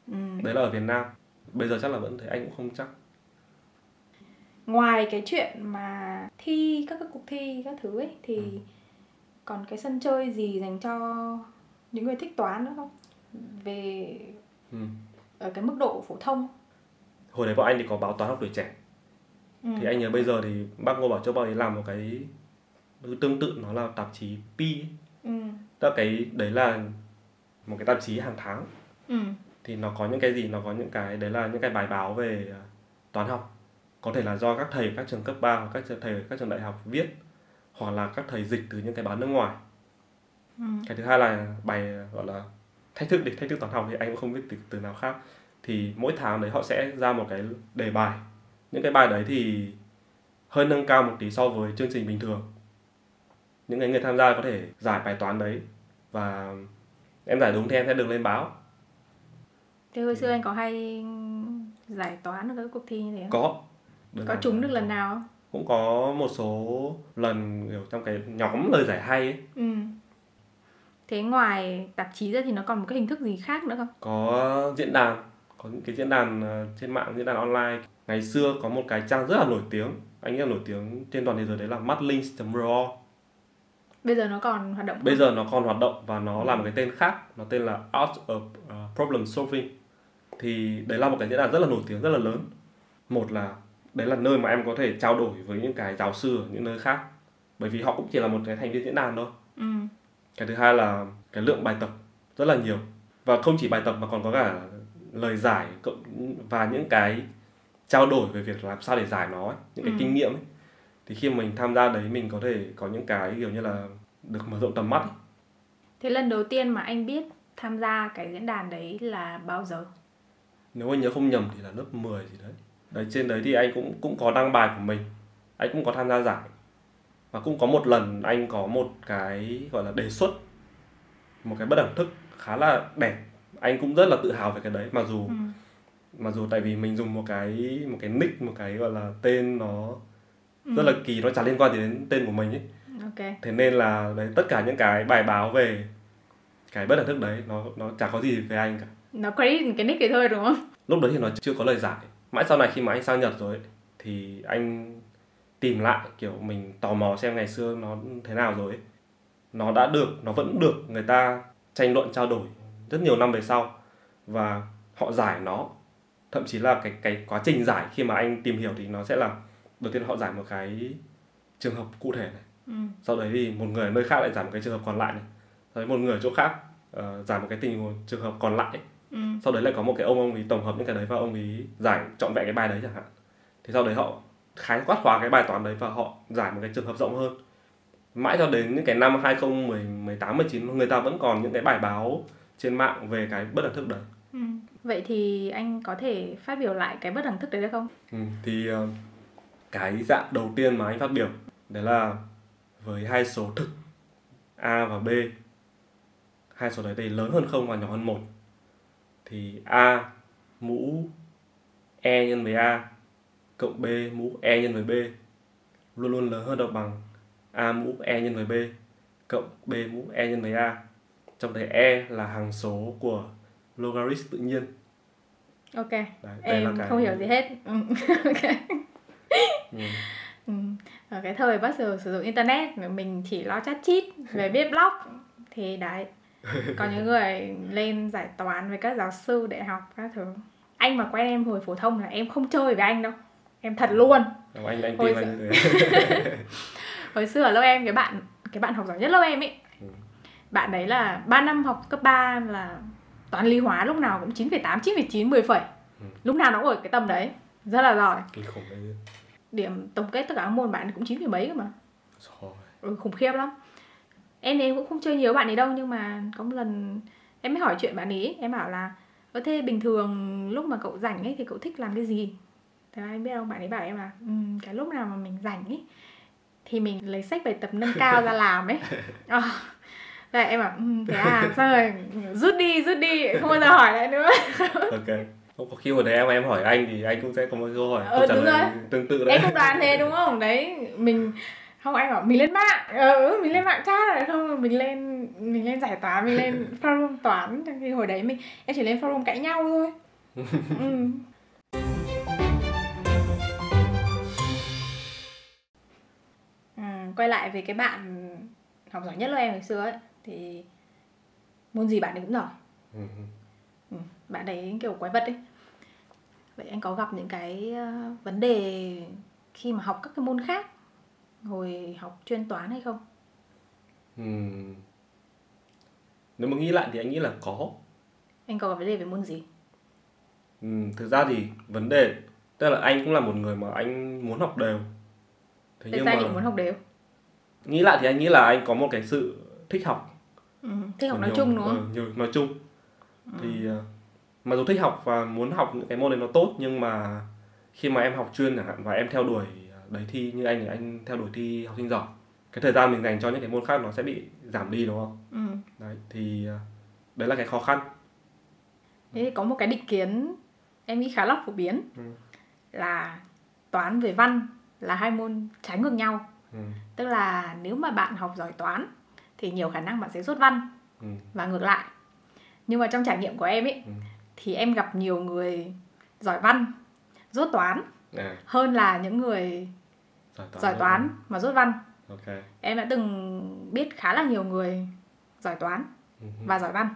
Ừ. đấy là ở Việt Nam. Bây giờ chắc là vẫn thế anh cũng không chắc ngoài cái chuyện mà thi các cái cuộc thi các thứ ấy thì Ừ. còn cái sân chơi gì dành cho những người thích toán nữa không về ừ. ở cái mức độ phổ thông hồi đấy bọn anh thì có báo toán học tuổi trẻ ừ. thì anh nhớ bây giờ thì bác Ngô Bảo Châu bao ấy làm một cái tương tự nó là tạp chí Pi ừ. tức cái đấy là một cái tạp chí hàng tháng ừ. thì nó có những cái gì nó có những cái đấy là những cái bài báo về à, toán học có thể là do các thầy các trường cấp 3 hoặc các thầy các trường đại học viết hoặc là các thầy dịch từ những cái báo nước ngoài. Ừ. cái thứ hai là bài gọi là thách thức để thách thức toán học thì anh cũng không biết từ từ nào khác. Thì mỗi tháng đấy họ sẽ ra một cái đề bài. Những cái bài đấy thì hơi nâng cao một tí so với chương trình bình thường. Những cái người tham gia có thể giải bài toán đấy và em giải đúng thì em sẽ được lên báo. Thế hồi xưa anh có hay giải toán ở các cuộc thi như thế không? có Có giản trúng được lần nào không? cũng có một số lần kiểu trong cái nhóm lời giải hay ấy. Ừ. thế ngoài tạp chí ra thì nó còn một cái hình thức gì khác nữa không? Có diễn đàn. Có những cái diễn đàn ờ, trên mạng diễn đàn online. Ngày xưa có một cái trang rất là nổi tiếng. Anh nghĩ là nổi tiếng trên toàn thế giới đấy là matlinks.ro bây giờ nó còn hoạt động bây giờ nó còn hoạt động và nó là một cái tên khác. Nó tên là Art of uh, Problem Solving. Thì đấy là một cái diễn đàn rất là nổi tiếng rất là lớn. Một là đấy là nơi mà em có thể trao đổi với những cái giáo sư ở những nơi khác bởi vì họ cũng chỉ là một cái thành viên diễn đàn thôi ừ. cái thứ hai là cái lượng bài tập rất là nhiều và không chỉ bài tập mà còn có cả lời giải và những cái trao đổi về việc làm sao để giải nó ấy, những cái Ừ. kinh nghiệm ấy. thì khi mình tham gia đấy mình có thể có những cái kiểu như là được mở rộng tầm mắt ấy. thế lần đầu tiên mà anh biết tham gia cái diễn đàn đấy là bao giờ nếu anh nhớ không nhầm thì là lớp 10 gì đấy đấy trên đấy thì anh cũng cũng có đăng bài của mình. Anh cũng có tham gia giải. Và cũng có một lần anh có một cái gọi là đề xuất. Một cái bất đẳng thức khá là đẹp. Anh cũng rất là tự hào về cái đấy mặc dù ừ. mặc dù tại vì mình dùng một cái một cái nick một cái gọi là tên nó Ừ. rất là kỳ nó chẳng liên quan gì đến tên của mình ấy. Ok. Thế nên là đấy tất cả những cái bài báo về cái bất đẳng thức đấy nó nó chẳng có gì về anh cả. Nó credit cái nick đấy thôi đúng không? Lúc đấy thì nó chưa có lời giải mãi sau này khi mà anh sang nhật rồi ấy, thì anh tìm lại kiểu mình tò mò xem ngày xưa nó thế nào rồi ấy. nó đã được nó vẫn được người ta tranh luận trao đổi rất nhiều năm về sau và họ giải nó thậm chí là cái cái quá trình giải khi mà anh tìm hiểu thì nó sẽ là đầu tiên họ giải một cái trường hợp cụ thể này ừ. sau đấy thì một người ở nơi khác lại giải một cái trường hợp còn lại này sau đấy một người ở chỗ khác ờ, giải một cái tình huống trường hợp còn lại ấy Ừ. sau đấy lại có một cái ông ông ấy tổng hợp những cái đấy và ông ấy giải trọn vẹn cái bài đấy chẳng hạn. Thì sau đấy họ khái quát hóa cái bài toán đấy và họ giải một cái trường hợp rộng hơn. Mãi cho đến những cái năm 2018 19 người ta vẫn còn những cái bài báo trên mạng về cái bất đẳng thức đấy. Ừ. vậy thì anh có thể phát biểu lại cái bất đẳng thức đấy được không? Ừ, thì ờ, cái dạng đầu tiên mà anh phát biểu đấy là với hai số thực A và B. Hai số đấy thì lớn hơn không và nhỏ hơn một thì A mũ E nhân với A cộng B mũ E nhân với B luôn luôn lớn hơn hoặc bằng A mũ E nhân với B cộng B mũ E nhân với A trong đấy E là hằng số của logarit tự nhiên ok đấy, em là cái không hiểu gì hết ừ. ok ừ. ừ. ở cái thời bắt đầu sử dụng internet mình chỉ lo chat chít về viết blog thì đấy có những người lên giải toán với các giáo sư đại học các thứ. Anh mà quen em hồi phổ thông là em không chơi với anh đâu. Em thật luôn. Đâu, anh anh anh. thế hồi xưa ở lớp em cái bạn cái bạn học giỏi nhất lớp em ấy. Ừ. bạn đấy là 3 năm học cấp 3 là toán lý hóa lúc nào cũng 9,8, 9,9, 10 phẩy Ừ. lúc nào nó cũng ở cái tầm đấy. Rất là giỏi. Điểm tổng kết tất cả các môn bạn cũng 9 mấy cơ mà. Ừ, khủng khiếp lắm em thì em cũng không chơi nhiều bạn ấy đâu nhưng mà có một lần em mới hỏi chuyện bạn ấy em bảo là Ơ thế bình thường lúc mà cậu rảnh ấy thì cậu thích làm cái gì? Thế anh biết không bạn ấy bảo em là "Ừm, cái lúc nào mà mình rảnh ấy thì mình lấy sách bài tập nâng cao ra làm ấy. À, Thế em bảo "Ừm, thế à sao rồi? Rút đi rút đi không bao giờ hỏi lại nữa. Ok. Không có khi hồi đấy em em hỏi anh thì anh cũng sẽ có một câu hỏi Ờ, câu trả lời tương tự đấy. em không đoán thế đúng không? Đấy mình không anh bảo mình lên mạng. Ừ, mình lên mạng chat rồi. Không mình lên mình lên giải toán mình lên forum toán. Trong khi hồi đấy mình em chỉ lên forum cãi nhau thôi. Ừ. Ừ, quay lại về cái bạn học giỏi nhất lớp em ngày xưa ấy thì môn gì bạn ấy cũng giỏi. Ừ, ừ. Bạn ấy kiểu quái vật ấy. Vậy anh có gặp những cái ờ, vấn đề khi mà học các cái môn khác hồi học chuyên toán hay không? Ừm. nếu mà nghĩ lại thì anh nghĩ là có. Anh có vấn đề về môn gì? Ừm, thực ra thì vấn đề tức là anh cũng là một người mà anh muốn học đều. Thế tại nhưng mà muốn học đều? Nghĩ lại thì anh nghĩ là anh có một cái sự thích học. Ừ, thích học nói nhiều- chung đúng ờ, không nhiều nói chung. Thì ờ, mặc dù thích học và muốn học những cái môn đấy nó tốt nhưng mà khi mà em học chuyên chẳng hạn và em theo đuổi ờ, đấy thi như anh thì anh theo đuổi thi học sinh giỏi cái thời gian mình dành cho những cái môn khác nó sẽ bị giảm đi đúng không ừ. đấy thì ờ, đấy là cái khó khăn thế thì có một cái định kiến em nghĩ khá là phổ biến Ừ. là toán với văn là hai môn trái ngược nhau ừ. tức là nếu mà bạn học giỏi toán thì nhiều khả năng bạn sẽ dốt văn Ừ. và ngược lại nhưng mà trong trải nghiệm của em ấy Ừ. thì em gặp nhiều người giỏi văn dốt toán À, hơn là những người giỏi toán giỏi toán mà dốt văn. Ok. Em đã từng biết khá là nhiều người giỏi toán Ừ. và giỏi văn.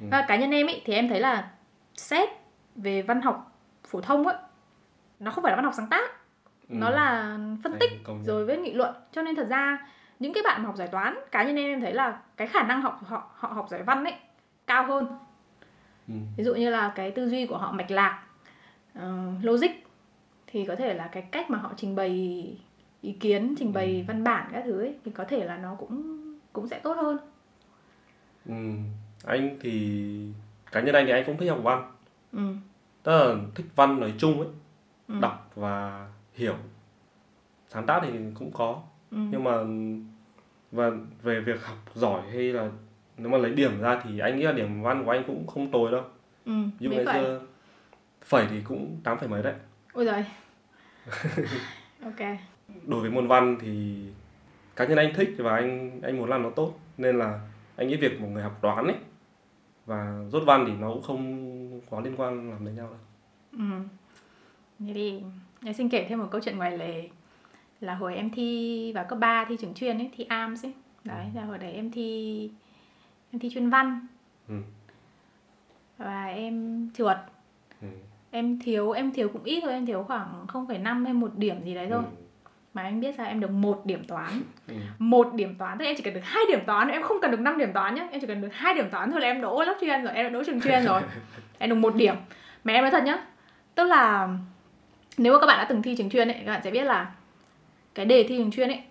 Ừ. và cá nhân em ý, thì em thấy là xét về văn học phổ thông ấy nó không phải là văn học sáng tác. Ừ. nó là phân tích rồi với nghị luận. Cho nên thật ra những cái bạn mà học giỏi toán cá nhân em em thấy là cái khả năng học họ họ học giỏi văn ấy cao hơn. Ừ. ví dụ như là cái tư duy của họ mạch lạc ờ, logic thì có thể là cái cách mà họ trình bày ý kiến trình bày văn bản các thứ ấy thì có thể là nó cũng cũng sẽ tốt hơn Ừ. anh thì cá nhân anh thì anh cũng thích học văn ừ. tức là thích văn nói chung ấy Ừ. đọc và hiểu sáng tác thì cũng có Ừ. nhưng mà và về việc học giỏi hay là nếu mà lấy điểm ra thì anh nghĩ là điểm văn của anh cũng không tồi đâu Ừ. dụ ngày xưa phẩy thì cũng tám phẩy mấy đấy ôi giời ok đối với môn văn thì cá nhân anh thích và anh anh muốn làm nó tốt nên là anh nghĩ việc một người học toán ấy và rốt văn thì nó cũng không có liên quan làm đến nhau đâu Ừ. Thế thì em xin kể thêm một câu chuyện ngoài lề là hồi em thi vào cấp 3 thi trường chuyên ấy, thi AMS ấy. Đấy, là hồi đấy em thi em thi chuyên văn ừ. và em trượt. Ừ. Em thiếu em thiếu cũng ít thôi, em thiếu khoảng 0,5 hay một điểm gì đấy thôi. Ừ. Mà em biết sao em được một điểm toán. Ừ. Một điểm toán, là em chỉ cần được hai điểm toán, em không cần được 5 điểm toán nhá. Em chỉ cần được hai điểm toán thôi là em đỗ lớp chuyên rồi, em đã đỗ trường chuyên rồi. em được một điểm. Mà em nói thật nhá, tức là nếu mà các bạn đã từng thi trường chuyên ấy các bạn sẽ biết là cái đề thi trường chuyên ấy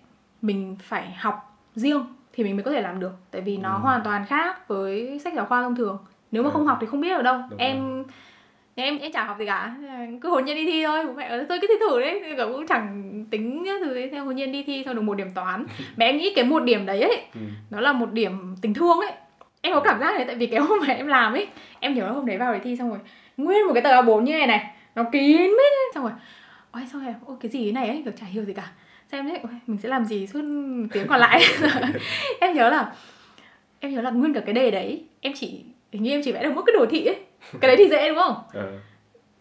mình phải học riêng thì mình mới có thể làm được tại vì nó Ừ. hoàn toàn khác với sách giáo khoa thông thường nếu mà Ừ. không học thì không biết ở đâu Đúng em em em chả học gì cả. Cứ hồn nhiên đi thi thôi. Bố mẹ ơi, tôi cứ thi thử đấy. Thì cũng chẳng tính đấy. Theo hồn nhiên đi thi xong được một điểm toán. Mà em nghĩ cái một điểm đấy ấy Ừ. nó là một điểm tình thương ấy. Em có cảm giác đấy tại vì cái hôm mà em làm ấy em nhớ hôm đấy vào để thi xong rồi nguyên một cái tờ A4 như này này nó kín mít ấy. xong rồi ôi sao em? Ôi cái gì thế này ấy? Kiểu chả hiểu gì cả. Xem đấy ôi, mình sẽ làm gì suốt tiếng còn lại? Em nhớ là em nhớ là nguyên cả cái đề đấy em chỉ hình như em chỉ vẽ được mỗi cái đồ thị ấy cái đấy thì dễ đúng không? Ờ.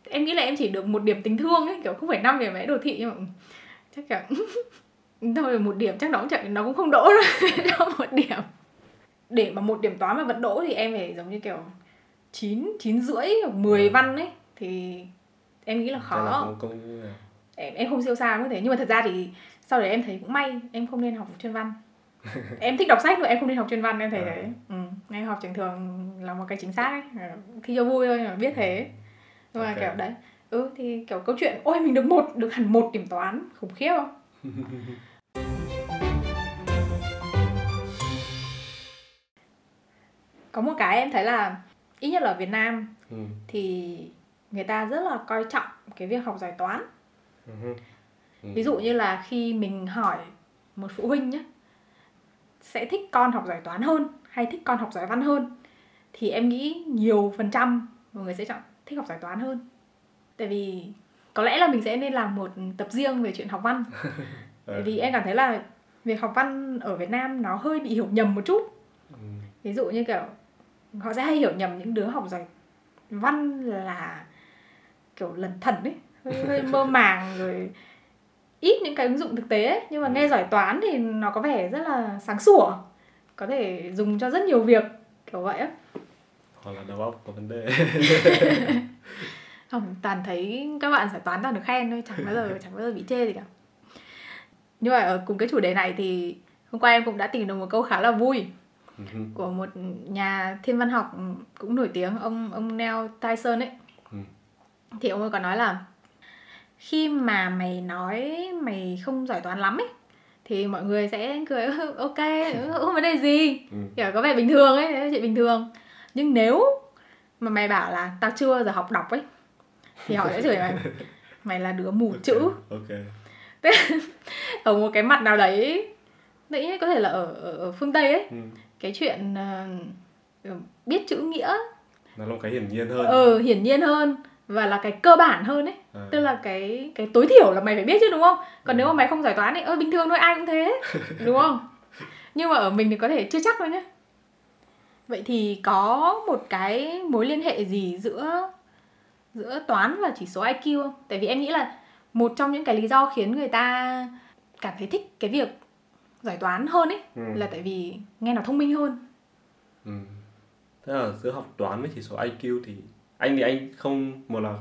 em nghĩ là em chỉ được một điểm tình thương ấy kiểu không phải năm điểm vẽ đồ thị nhưng mà chắc kiểu thôi một điểm chắc nó cũng chẳng nó cũng không đỗ đâu cho một điểm. Để mà một điểm toán mà vẫn đỗ thì em phải giống như kiểu chín chín rưỡi hoặc 10 văn ấy thì em nghĩ là Chắc là khó không, không em em không siêu sao như thế nhưng mà thật ra thì sau đấy em thấy cũng may em không nên học chuyên văn em thích đọc sách mà em không nên học chuyên văn em thấy À. thế ừ. em học trường thường là một cái chính xác ấy Ờ, thi cho vui thôi mà biết thế nhưng mà Ok. kiểu đấy ừ thì kiểu câu chuyện ôi mình được một được hẳn một điểm toán khủng khiếp không có một cái em thấy là ít nhất là ở Việt Nam ừ. thì người ta rất là coi trọng cái việc học giỏi toán Ừ. Ừ. ví dụ như là khi mình hỏi một phụ huynh nhé sẽ thích con học giỏi toán hơn hay thích con học giỏi văn hơn thì em nghĩ nhiều phần trăm mọi người sẽ chọn thích học giỏi toán hơn tại vì có lẽ là mình sẽ nên làm một tập riêng về chuyện học văn tại Ờ. vì em cảm thấy là việc học văn ở Việt Nam nó hơi bị hiểu nhầm một chút Ừ. ví dụ như kiểu họ sẽ hay hiểu nhầm những đứa học giỏi văn là kiểu lần thần ấy hơi, hơi mơ màng rồi ít những cái ứng dụng thực tế ấy. nhưng mà nghe giỏi toán thì nó có vẻ rất là sáng sủa có thể dùng cho rất nhiều việc kiểu vậy á hoặc là đầu óc có vấn đề không toàn thấy các bạn giỏi toán toàn được khen thôi chẳng bao giờ chẳng bao giờ bị chê gì cả nhưng mà ở cùng cái chủ đề này thì hôm qua em cũng đã tìm được một câu khá là vui Ừ. của một nhà thiên văn học cũng nổi tiếng ông ông Neil Tyson ấy Ừ. thì ông ấy có nói là khi mà mày nói mày không giỏi toán lắm ấy thì mọi người sẽ cười "Ừ, ok ừ, không vấn đề gì. Ừ. kiểu có vẻ bình thường ấy thế chuyện bình thường. Nhưng nếu mà mày bảo là tao chưa giờ học đọc ấy thì họ sẽ chửi mày. Mày là đứa mù chữ. ok. Ở một cái mặt nào đấy nghĩ có thể là ở, ở, phương tây ấy ừ. cái chuyện ờ, biết chữ nghĩa nó là một cái hiển nhiên hơn. Ờ hiển nhiên hơn và là cái cơ bản hơn ấy. Ờ. tức là cái cái tối thiểu là mày phải biết chứ đúng không? Còn nếu mà mày không giỏi toán thì ơ bình thường thôi ai cũng thế đúng không? Nhưng mà ở mình thì có thể chưa chắc thôi nhé vậy thì có một cái mối liên hệ gì giữa giữa toán và chỉ số IQ không? Tại vì em nghĩ là một trong những cái lý do khiến người ta cảm thấy thích cái việc giỏi toán hơn ấy Ừ. là tại vì nghe nó thông minh hơn. Ừ. Thế là giữa học toán với chỉ số IQ thì anh thì anh không một là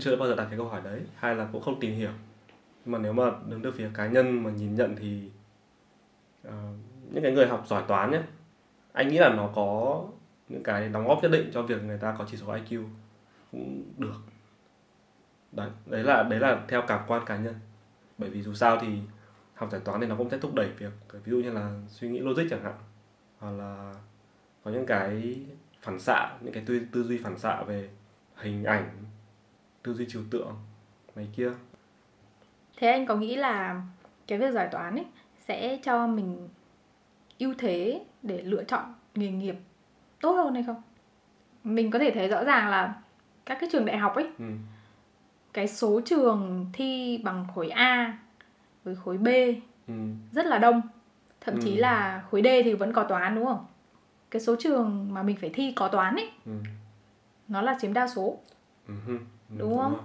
chưa bao giờ đặt cái câu hỏi đấy, hai là cũng không tìm hiểu. Mà nếu mà đứng từ phía cá nhân mà nhìn nhận thì uh, những cái người học giỏi toán nhé, anh nghĩ là nó có những cái đóng góp nhất định cho việc người ta có chỉ số IQ cũng được. Đấy, đấy là đấy là theo cảm quan cá nhân. Bởi vì dù sao thì học giải toán thì nó cũng sẽ thúc đẩy việc ví dụ như là suy nghĩ logic chẳng hạn hoặc là có những cái phản xạ những cái tư, tư duy phản xạ về hình ảnh tư duy trừu tượng này kia thế anh có nghĩ là cái việc giỏi toán ấy sẽ cho mình ưu thế để lựa chọn nghề nghiệp tốt hơn hay không mình có thể thấy rõ ràng là các cái trường đại học ấy ừ. cái số trường thi bằng khối A với khối B Ừ. rất là đông thậm chí Ừ. là khối D thì vẫn có toán đúng không cái số trường mà mình phải thi có toán ấy Ừ. nó là chiếm đa số Ừ. Ừ, Đúng không?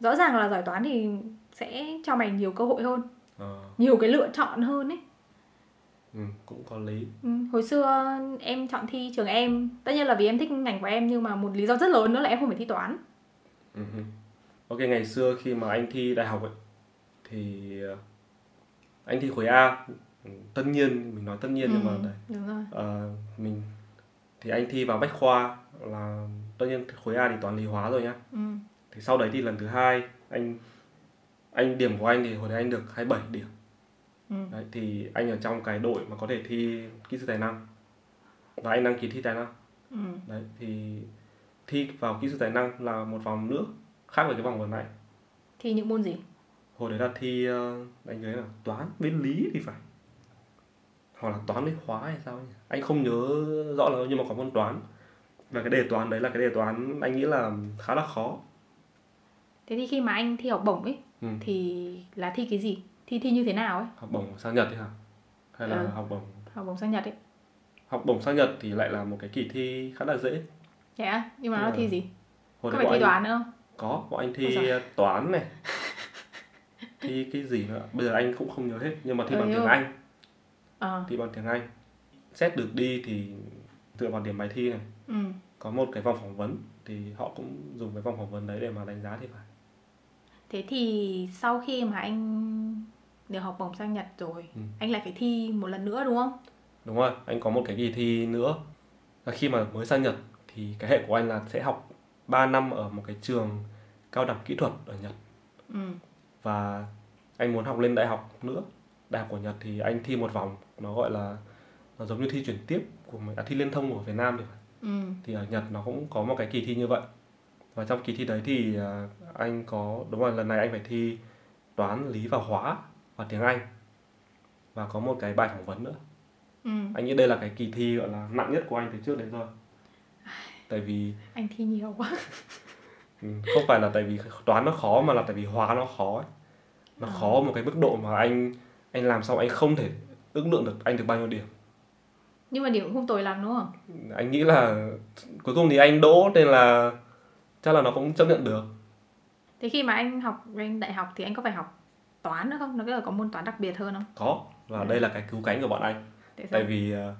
rõ ràng là giỏi toán thì sẽ cho mày nhiều cơ hội hơn Ờ, nhiều cái lựa chọn hơn ấy ừ, cũng có lý ừ, hồi xưa em chọn thi trường em tất nhiên là vì em thích ngành của em nhưng mà một lý do rất lớn nữa là em không phải thi toán ừ. ok ngày xưa khi mà anh thi đại học ấy thì anh thi khối A tất nhiên mình nói tất nhiên nhưng mà Ừ, đấy đúng rồi. Ờ, mình thì anh thi vào bách khoa là tất nhiên khối A thì toán lý hóa rồi nhá. Ừ. thì sau đấy thì lần thứ hai anh anh điểm của anh thì hồi đấy anh được 27 điểm. Ừ. đấy, thì anh ở trong cái đội mà có thể thi kỹ sư tài năng. Và anh đăng ký thi tài năng. Ừ. đấy thì thi vào kỹ sư tài năng là một vòng nữa khác với cái vòng vừa nãy thi những môn gì? Hồi đấy là thi ờ, anh nhớ là toán với lý thì phải hoặc là toán với hóa hay sao ấy. Anh không nhớ rõ là nhưng mà có môn toán. Và cái đề toán đấy là cái đề toán anh nghĩ là khá là khó. Thế thì khi mà anh thi học bổng ấy Ừ. thì là thi cái gì? Thi thi như thế nào ấy? Học bổng sang Nhật ấy hả? Hay là Ừ. học bổng? Học bổng sang nhật ấy. Học bổng sang Nhật thì lại là một cái kỳ thi khá là dễ. Thế á? Nhưng mà nó Ừ. thi gì? hồi có phải thi anh toán nữa không? Có bọn anh thi toán này. Thi cái gì nữa? Bây giờ anh cũng không nhớ hết nhưng mà thi Ừ, bằng tiếng mà- Anh ờ. Thi bằng tiếng Anh. Xét được đi thì dựa vào điểm bài thi này. Ừ. có một cái vòng phỏng vấn thì họ cũng dùng cái vòng phỏng vấn đấy để mà đánh giá thì phải. Thế thì sau khi mà anh được học bổng sang nhật rồi Ừ. anh lại phải thi một lần nữa đúng không? Đúng rồi anh có một cái kỳ thi nữa. Là khi mà mới sang Nhật thì cái hệ của anh là sẽ học 3 năm ở một cái trường cao đẳng kỹ thuật ở Nhật. Ừ. và anh muốn học lên đại học nữa đại học của Nhật thì anh thi một vòng nó gọi là nó giống như thi chuyển tiếp của mình à, thi liên thông của Việt Nam thì phải Ừ. thì ở Nhật nó cũng có một cái kỳ thi như vậy và trong kỳ thi đấy thì à, anh có đúng rồi lần này anh phải thi toán lý và hóa và tiếng Anh và có một cái bài phỏng vấn nữa Ừ. anh nghĩ đây là cái kỳ thi gọi là nặng nhất của anh từ trước đến giờ tại vì anh thi nhiều quá ừ, không phải là tại vì toán nó khó mà là tại vì hóa nó khó ấy. nó À. khó một cái mức độ mà anh anh làm xong anh không thể ước lượng được anh được bao nhiêu điểm? Nhưng mà điểm cũng không tồi lắm đúng không? Anh nghĩ là cuối cùng thì anh đỗ nên là chắc là nó cũng chấp nhận được. Thế khi mà anh học lên đại học thì anh có phải học toán nữa không? Nó có có môn toán đặc biệt hơn không? Có và đây là cái cứu cánh của bọn anh. Tại vì ờ,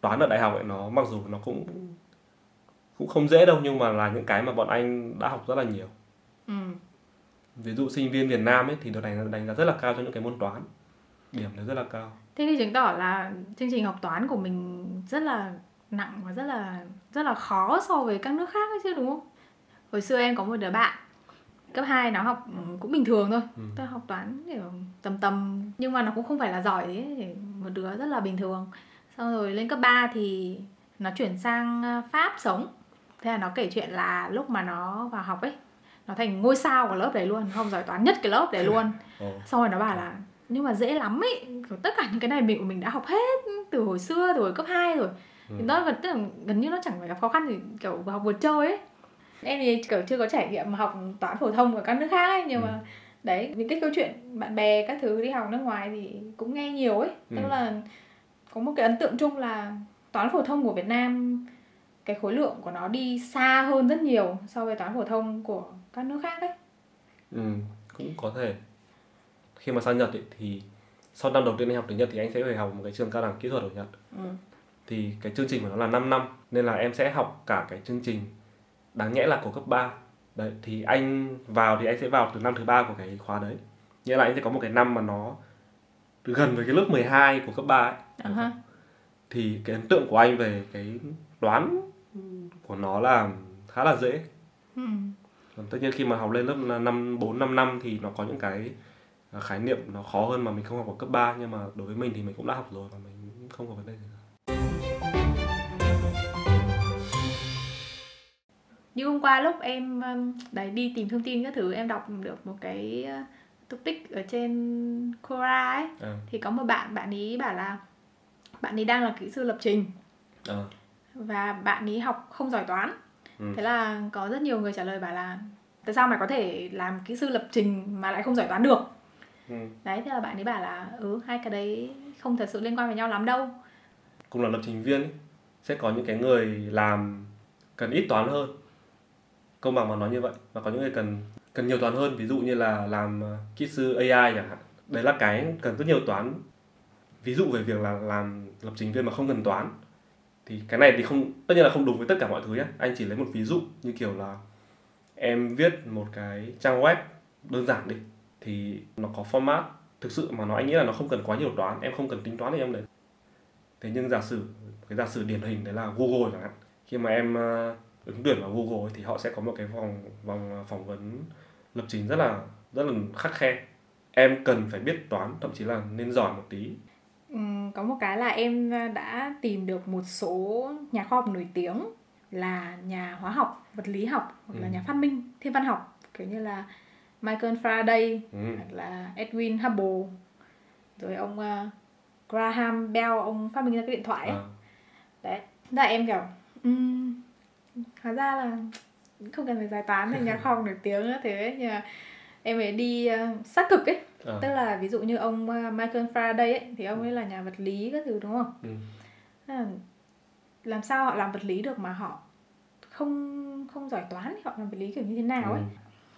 toán ở đại học ấy nó mặc dù nó cũng cũng không dễ đâu nhưng mà là những cái mà bọn anh đã học rất là nhiều. Ừ. ví dụ sinh viên Việt Nam ấy thì được đánh đánh giá rất là cao cho những cái môn toán điểm nó rất là cao. Thế thì chứng tỏ là chương trình học toán của mình rất là nặng và rất là rất là khó so với các nước khác ấy chứ đúng không? Hồi xưa em có một đứa bạn cấp 2 nó học ừ, cũng bình thường thôi. Ừ. tôi học toán kiểu tầm tầm nhưng mà nó cũng không phải là giỏi thế thì một đứa rất là bình thường. Xong rồi lên cấp 3 thì nó chuyển sang ờ, Pháp sống. Thế là nó kể chuyện là lúc mà nó vào học ấy nó thành ngôi sao của lớp đấy luôn không giỏi toán nhất cái lớp đấy luôn. Xong rồi nó bảo là nhưng mà dễ lắm ấy Kiểu tất cả những cái này mình của mình đã học hết từ hồi xưa từ hồi cấp 2 rồi Ừ. thì nó gần tức là gần như nó chẳng phải gặp khó khăn gì kiểu học vừa chơi ấy em thì kiểu chưa có trải nghiệm học toán phổ thông ở các nước khác ấy nhưng Ừ. mà đấy những cái câu chuyện bạn bè các thứ đi học nước ngoài thì cũng nghe nhiều ấy tức Ừ. là có một cái ấn tượng chung là toán phổ thông của Việt Nam cái khối lượng của nó đi xa hơn rất nhiều so với toán phổ thông của các nước khác ấy Ừ, cũng có thể khi mà sang Nhật ấy, thì sau năm đầu tiên anh học tiếng Nhật thì anh sẽ phải học một cái trường cao đẳng kỹ thuật ở Nhật ừ. thì cái chương trình của nó là 5 năm nên là em sẽ học cả cái chương trình đáng nhẽ là của cấp 3 đấy thì anh vào thì anh sẽ vào từ năm thứ ba của cái khóa đấy nghĩa là anh sẽ có một cái năm mà nó gần với cái lớp 12 của cấp 3 ấy uh-huh. thì cái ấn tượng của anh về cái toán của nó là khá là dễ ừ. còn tất nhiên khi mà học lên lớp năm bốn năm năm thì nó có những cái khái niệm nó khó hơn mà mình không học ở cấp 3 nhưng mà đối với mình thì mình cũng đã học rồi và mình không có vấn đề gì cả. như hôm qua lúc em um, đấy đi tìm thông tin các thứ em đọc được một cái uh, topic ở trên Quora ấy. À, thì có một bạn bạn ý bảo là bạn ấy đang là kỹ sư lập trình. À, và bạn ấy học không giỏi toán. Ừ. thế là có rất nhiều người trả lời bảo là tại sao mày có thể làm kỹ sư lập trình mà lại không giỏi toán được ừ. đấy thế là bạn ấy bảo là ừ hai cái đấy không thật sự liên quan với nhau lắm đâu. Cùng là lập trình viên ấy, sẽ có những cái người làm cần ít toán hơn. Công bằng mà nói như vậy và có những người cần cần nhiều toán hơn ví dụ như là làm ờ, kỹ sư AI chẳng hạn. Đấy là cái cần rất nhiều toán. Ví dụ về việc là làm lập trình viên mà không cần toán thì cái này thì không tất nhiên là không đúng với tất cả mọi thứ nhé anh chỉ lấy một ví dụ như kiểu là em viết một cái trang web đơn giản đi thì nó có format thực sự mà nói anh nghĩ là nó không cần quá nhiều toán em không cần tính toán gì trong đấy thế nhưng giả sử cái giả sử điển hình đấy là Google chẳng hạn khi mà em ờ, ứng tuyển vào Google ấy, thì họ sẽ có một cái vòng vòng phỏng vấn lập trình rất là rất là khắt khe. Em cần phải biết toán thậm chí là nên giỏi một tí. Ừm, có một cái là em đã tìm được một số nhà khoa học nổi tiếng là nhà hóa học, vật lý học hoặc là Ừ. nhà phát minh, thiên văn học kiểu như là Michael Faraday ừ. hoặc là Edwin Hubble rồi ông ờ, Graham Bell ông phát minh ra cái điện thoại ấy. à, đấy là em kiểu um, hóa ra là không cần phải giải toán thì nhà khoa học nổi tiếng nữa thế nhưng mà em ấy đi ờ, xác thực ấy à, tức là ví dụ như ông ờ, Michael Faraday ấy thì ông ấy là nhà vật lý các thứ đúng không ừ. Là làm sao họ làm vật lý được mà họ không không giỏi toán thì họ làm vật lý kiểu như thế nào ấy Ừ.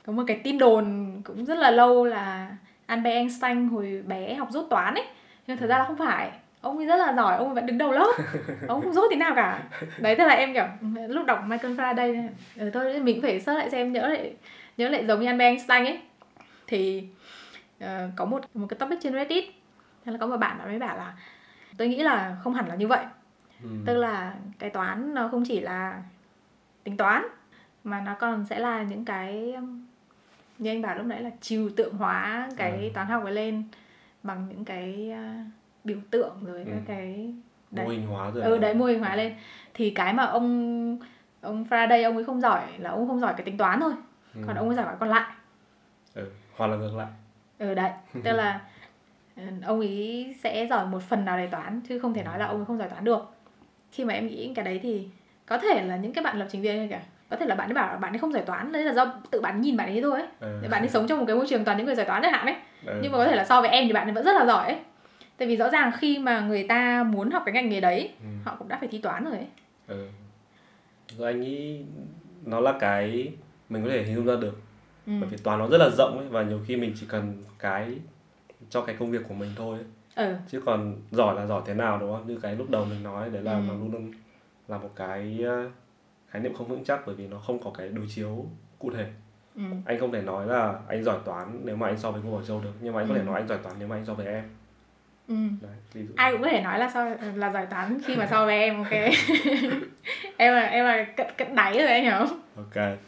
có một cái tin đồn cũng rất là lâu là Albert Einstein hồi bé học rốt toán ấy. Nhưng thật ra là không phải. Ông ấy rất là giỏi ông ấy vẫn đứng đầu lớp. Ông không rốt tí nào cả. Đấy thế là em kiểu lúc đọc Michael Faraday này, ừ, thôi mình cũng phải search lại xem nhớ lại nhớ lại giống như Albert Einstein ấy. Thì ờ, có một một cái topic trên Reddit thế là có một bạn bạn mới bảo là tôi nghĩ là không hẳn là như vậy. Ừ. tức là cái toán nó không chỉ là tính toán mà nó còn sẽ là những cái như anh bảo lúc nãy là trừu tượng hóa cái Ừ. toán học ấy lên bằng những cái uh, biểu tượng rồi Ừ. các cái mô đấy. hình hóa rồi ừ đấy mô hình hóa lên. Thì cái mà ông ông Faraday ông ấy không giỏi là ông không giỏi cái tính toán thôi. Ừ. còn ông ấy giỏi cái còn lại. Ừ. hoặc là ngược lại. Ừ đấy. Tức là ừ, ông ấy sẽ giỏi một phần nào đấy toán chứ không thể nói là ông ấy không giỏi toán được. Khi mà em nghĩ cái đấy thì có thể là những cái bạn lập trình viên kìa có thể là bạn ấy bảo là bạn ấy không giỏi toán đấy là do tự bạn nhìn bạn ấy thôi ấy ừ. Bạn ấy sống trong một cái môi trường toàn những người giỏi toán chẳng hạn ấy ừ. nhưng mà có thể là so với em thì bạn ấy vẫn rất là giỏi ấy tại vì rõ ràng khi mà người ta muốn học cái ngành nghề đấy Ừ. họ cũng đã phải thi toán rồi ấy ừ. rồi anh nghĩ nó là cái mình có thể hình dung ra được ừ. bởi vì toán nó rất là rộng ấy và nhiều khi mình chỉ cần cái cho cái công việc của mình thôi ấy. ừ chứ còn giỏi là giỏi thế nào đúng không như cái lúc đầu mình nói đấy là Ừ. nó luôn luôn là một cái khái niệm không vững chắc bởi vì nó không có cái đối chiếu cụ thể. Ừ. Anh không thể nói là anh giỏi toán nếu mà anh so với Ngô Bảo Châu được nhưng mà anh có thể Ừ. nói anh giỏi toán nếu mà anh so với em. Ừ. Đấy ví dụ ai cũng có thể nói là so là giỏi toán khi mà so với em ok. Em là em là cận cận đáy rồi anh hiểu không? Ok.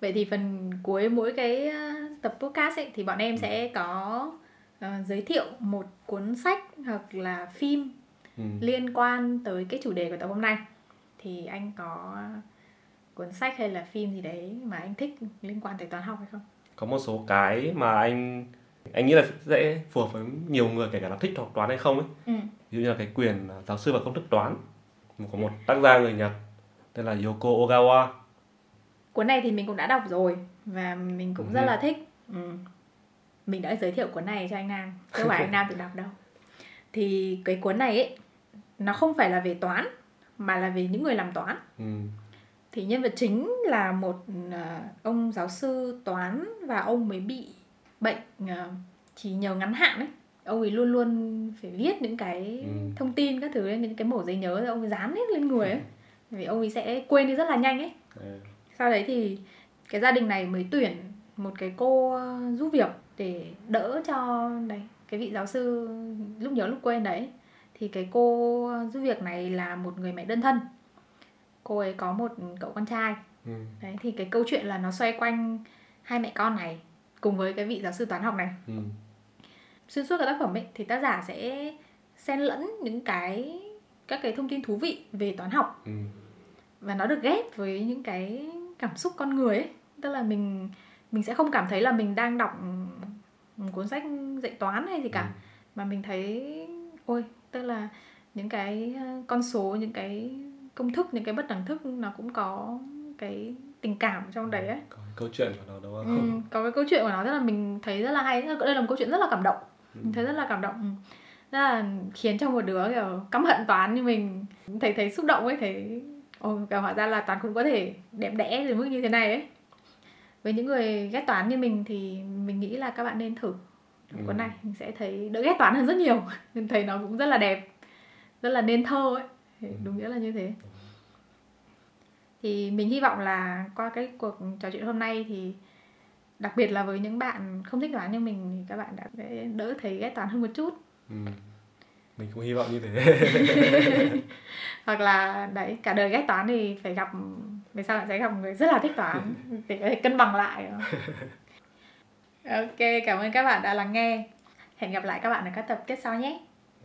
Vậy thì phần cuối mỗi cái ờ, tập podcast ấy thì bọn em sẽ có ờ, giới thiệu một cuốn sách hoặc là phim ừ. liên quan tới cái chủ đề của tập hôm nay. Thì anh có cuốn sách hay là phim gì đấy mà anh thích liên quan tới toán học hay không? Có một số cái mà anh anh nghĩ là sẽ phù hợp với nhiều người kể cả là thích học toán hay không ấy. Ừ. Ví dụ như là cái quyền à, giáo sư và công thức toán của một tác gia người Nhật tên là Yoko Ogawa. Cuốn này thì mình cũng đã đọc rồi và mình cũng rất Ừ. là thích. Ừ. mình đã giới thiệu cuốn này cho anh Nam. Chứ không phải anh Nam tự đọc đâu. Thì cái cuốn này ấy nó không phải là về toán mà là về những người làm toán ừ. thì nhân vật chính là một à, ông giáo sư toán và ông mới bị bệnh à, chỉ nhớ ngắn hạn ấy ông ấy luôn luôn phải viết những cái Ừ. thông tin các thứ lên những cái mẩu giấy nhớ rồi ông ấy dán hết lên người ấy vì ông ấy sẽ quên đi rất là nhanh ấy Ừ. sau đấy thì cái gia đình này mới tuyển một cái cô ờ, giúp việc để đỡ cho đấy cái vị giáo sư lúc nhớ lúc quên đấy thì cái cô giúp việc này là một người mẹ đơn thân cô ấy có một cậu con trai Ừ. đấy thì cái câu chuyện là nó xoay quanh hai mẹ con này cùng với cái vị giáo sư toán học này Ừ. xuyên suốt cái tác phẩm ấy thì tác giả sẽ xen lẫn những cái các cái thông tin thú vị về toán học Ừ. và nó được ghép với những cái cảm xúc con người ấy tức là mình mình sẽ không cảm thấy là mình đang đọc một cuốn sách dạy toán hay gì cả Ừ. mà mình thấy ôi tức là những cái ờ, con số những cái công thức những cái bất đẳng thức nó cũng có cái tình cảm trong đấy ấy. Có cái câu chuyện của nó đúng ừ, không? có cái câu chuyện của nó rất là mình thấy rất là hay. Đây là một câu chuyện rất là cảm động. Ừ. mình thấy rất là cảm động. Ừ. rất là khiến cho một đứa kiểu căm hận toán như mình. Thấy thấy xúc động ấy thấy ồ kiểu hóa ra là toán cũng có thể đẹp đẽ đến mức như thế này ấy. Với những người ghét toán như mình thì mình nghĩ là các bạn nên thử Ừ. cuốn này mình sẽ thấy đỡ ghét toán hơn rất nhiều mình thấy nó cũng rất là đẹp rất là nên thơ ấy Ừ. đúng nghĩa là như thế thì mình hy vọng là qua cái cuộc trò chuyện hôm nay thì đặc biệt là với những bạn không thích toán như mình thì các bạn đã đỡ thấy ghét toán hơn một chút Ừ. Mình cũng hy vọng như thế. hoặc là đấy cả đời ghét toán thì phải gặp về sau bạn sẽ gặp người rất là thích toán để có thể cân bằng lại ok, cảm ơn các bạn đã lắng nghe. Hẹn gặp lại các bạn ở các tập tiếp sau nhé.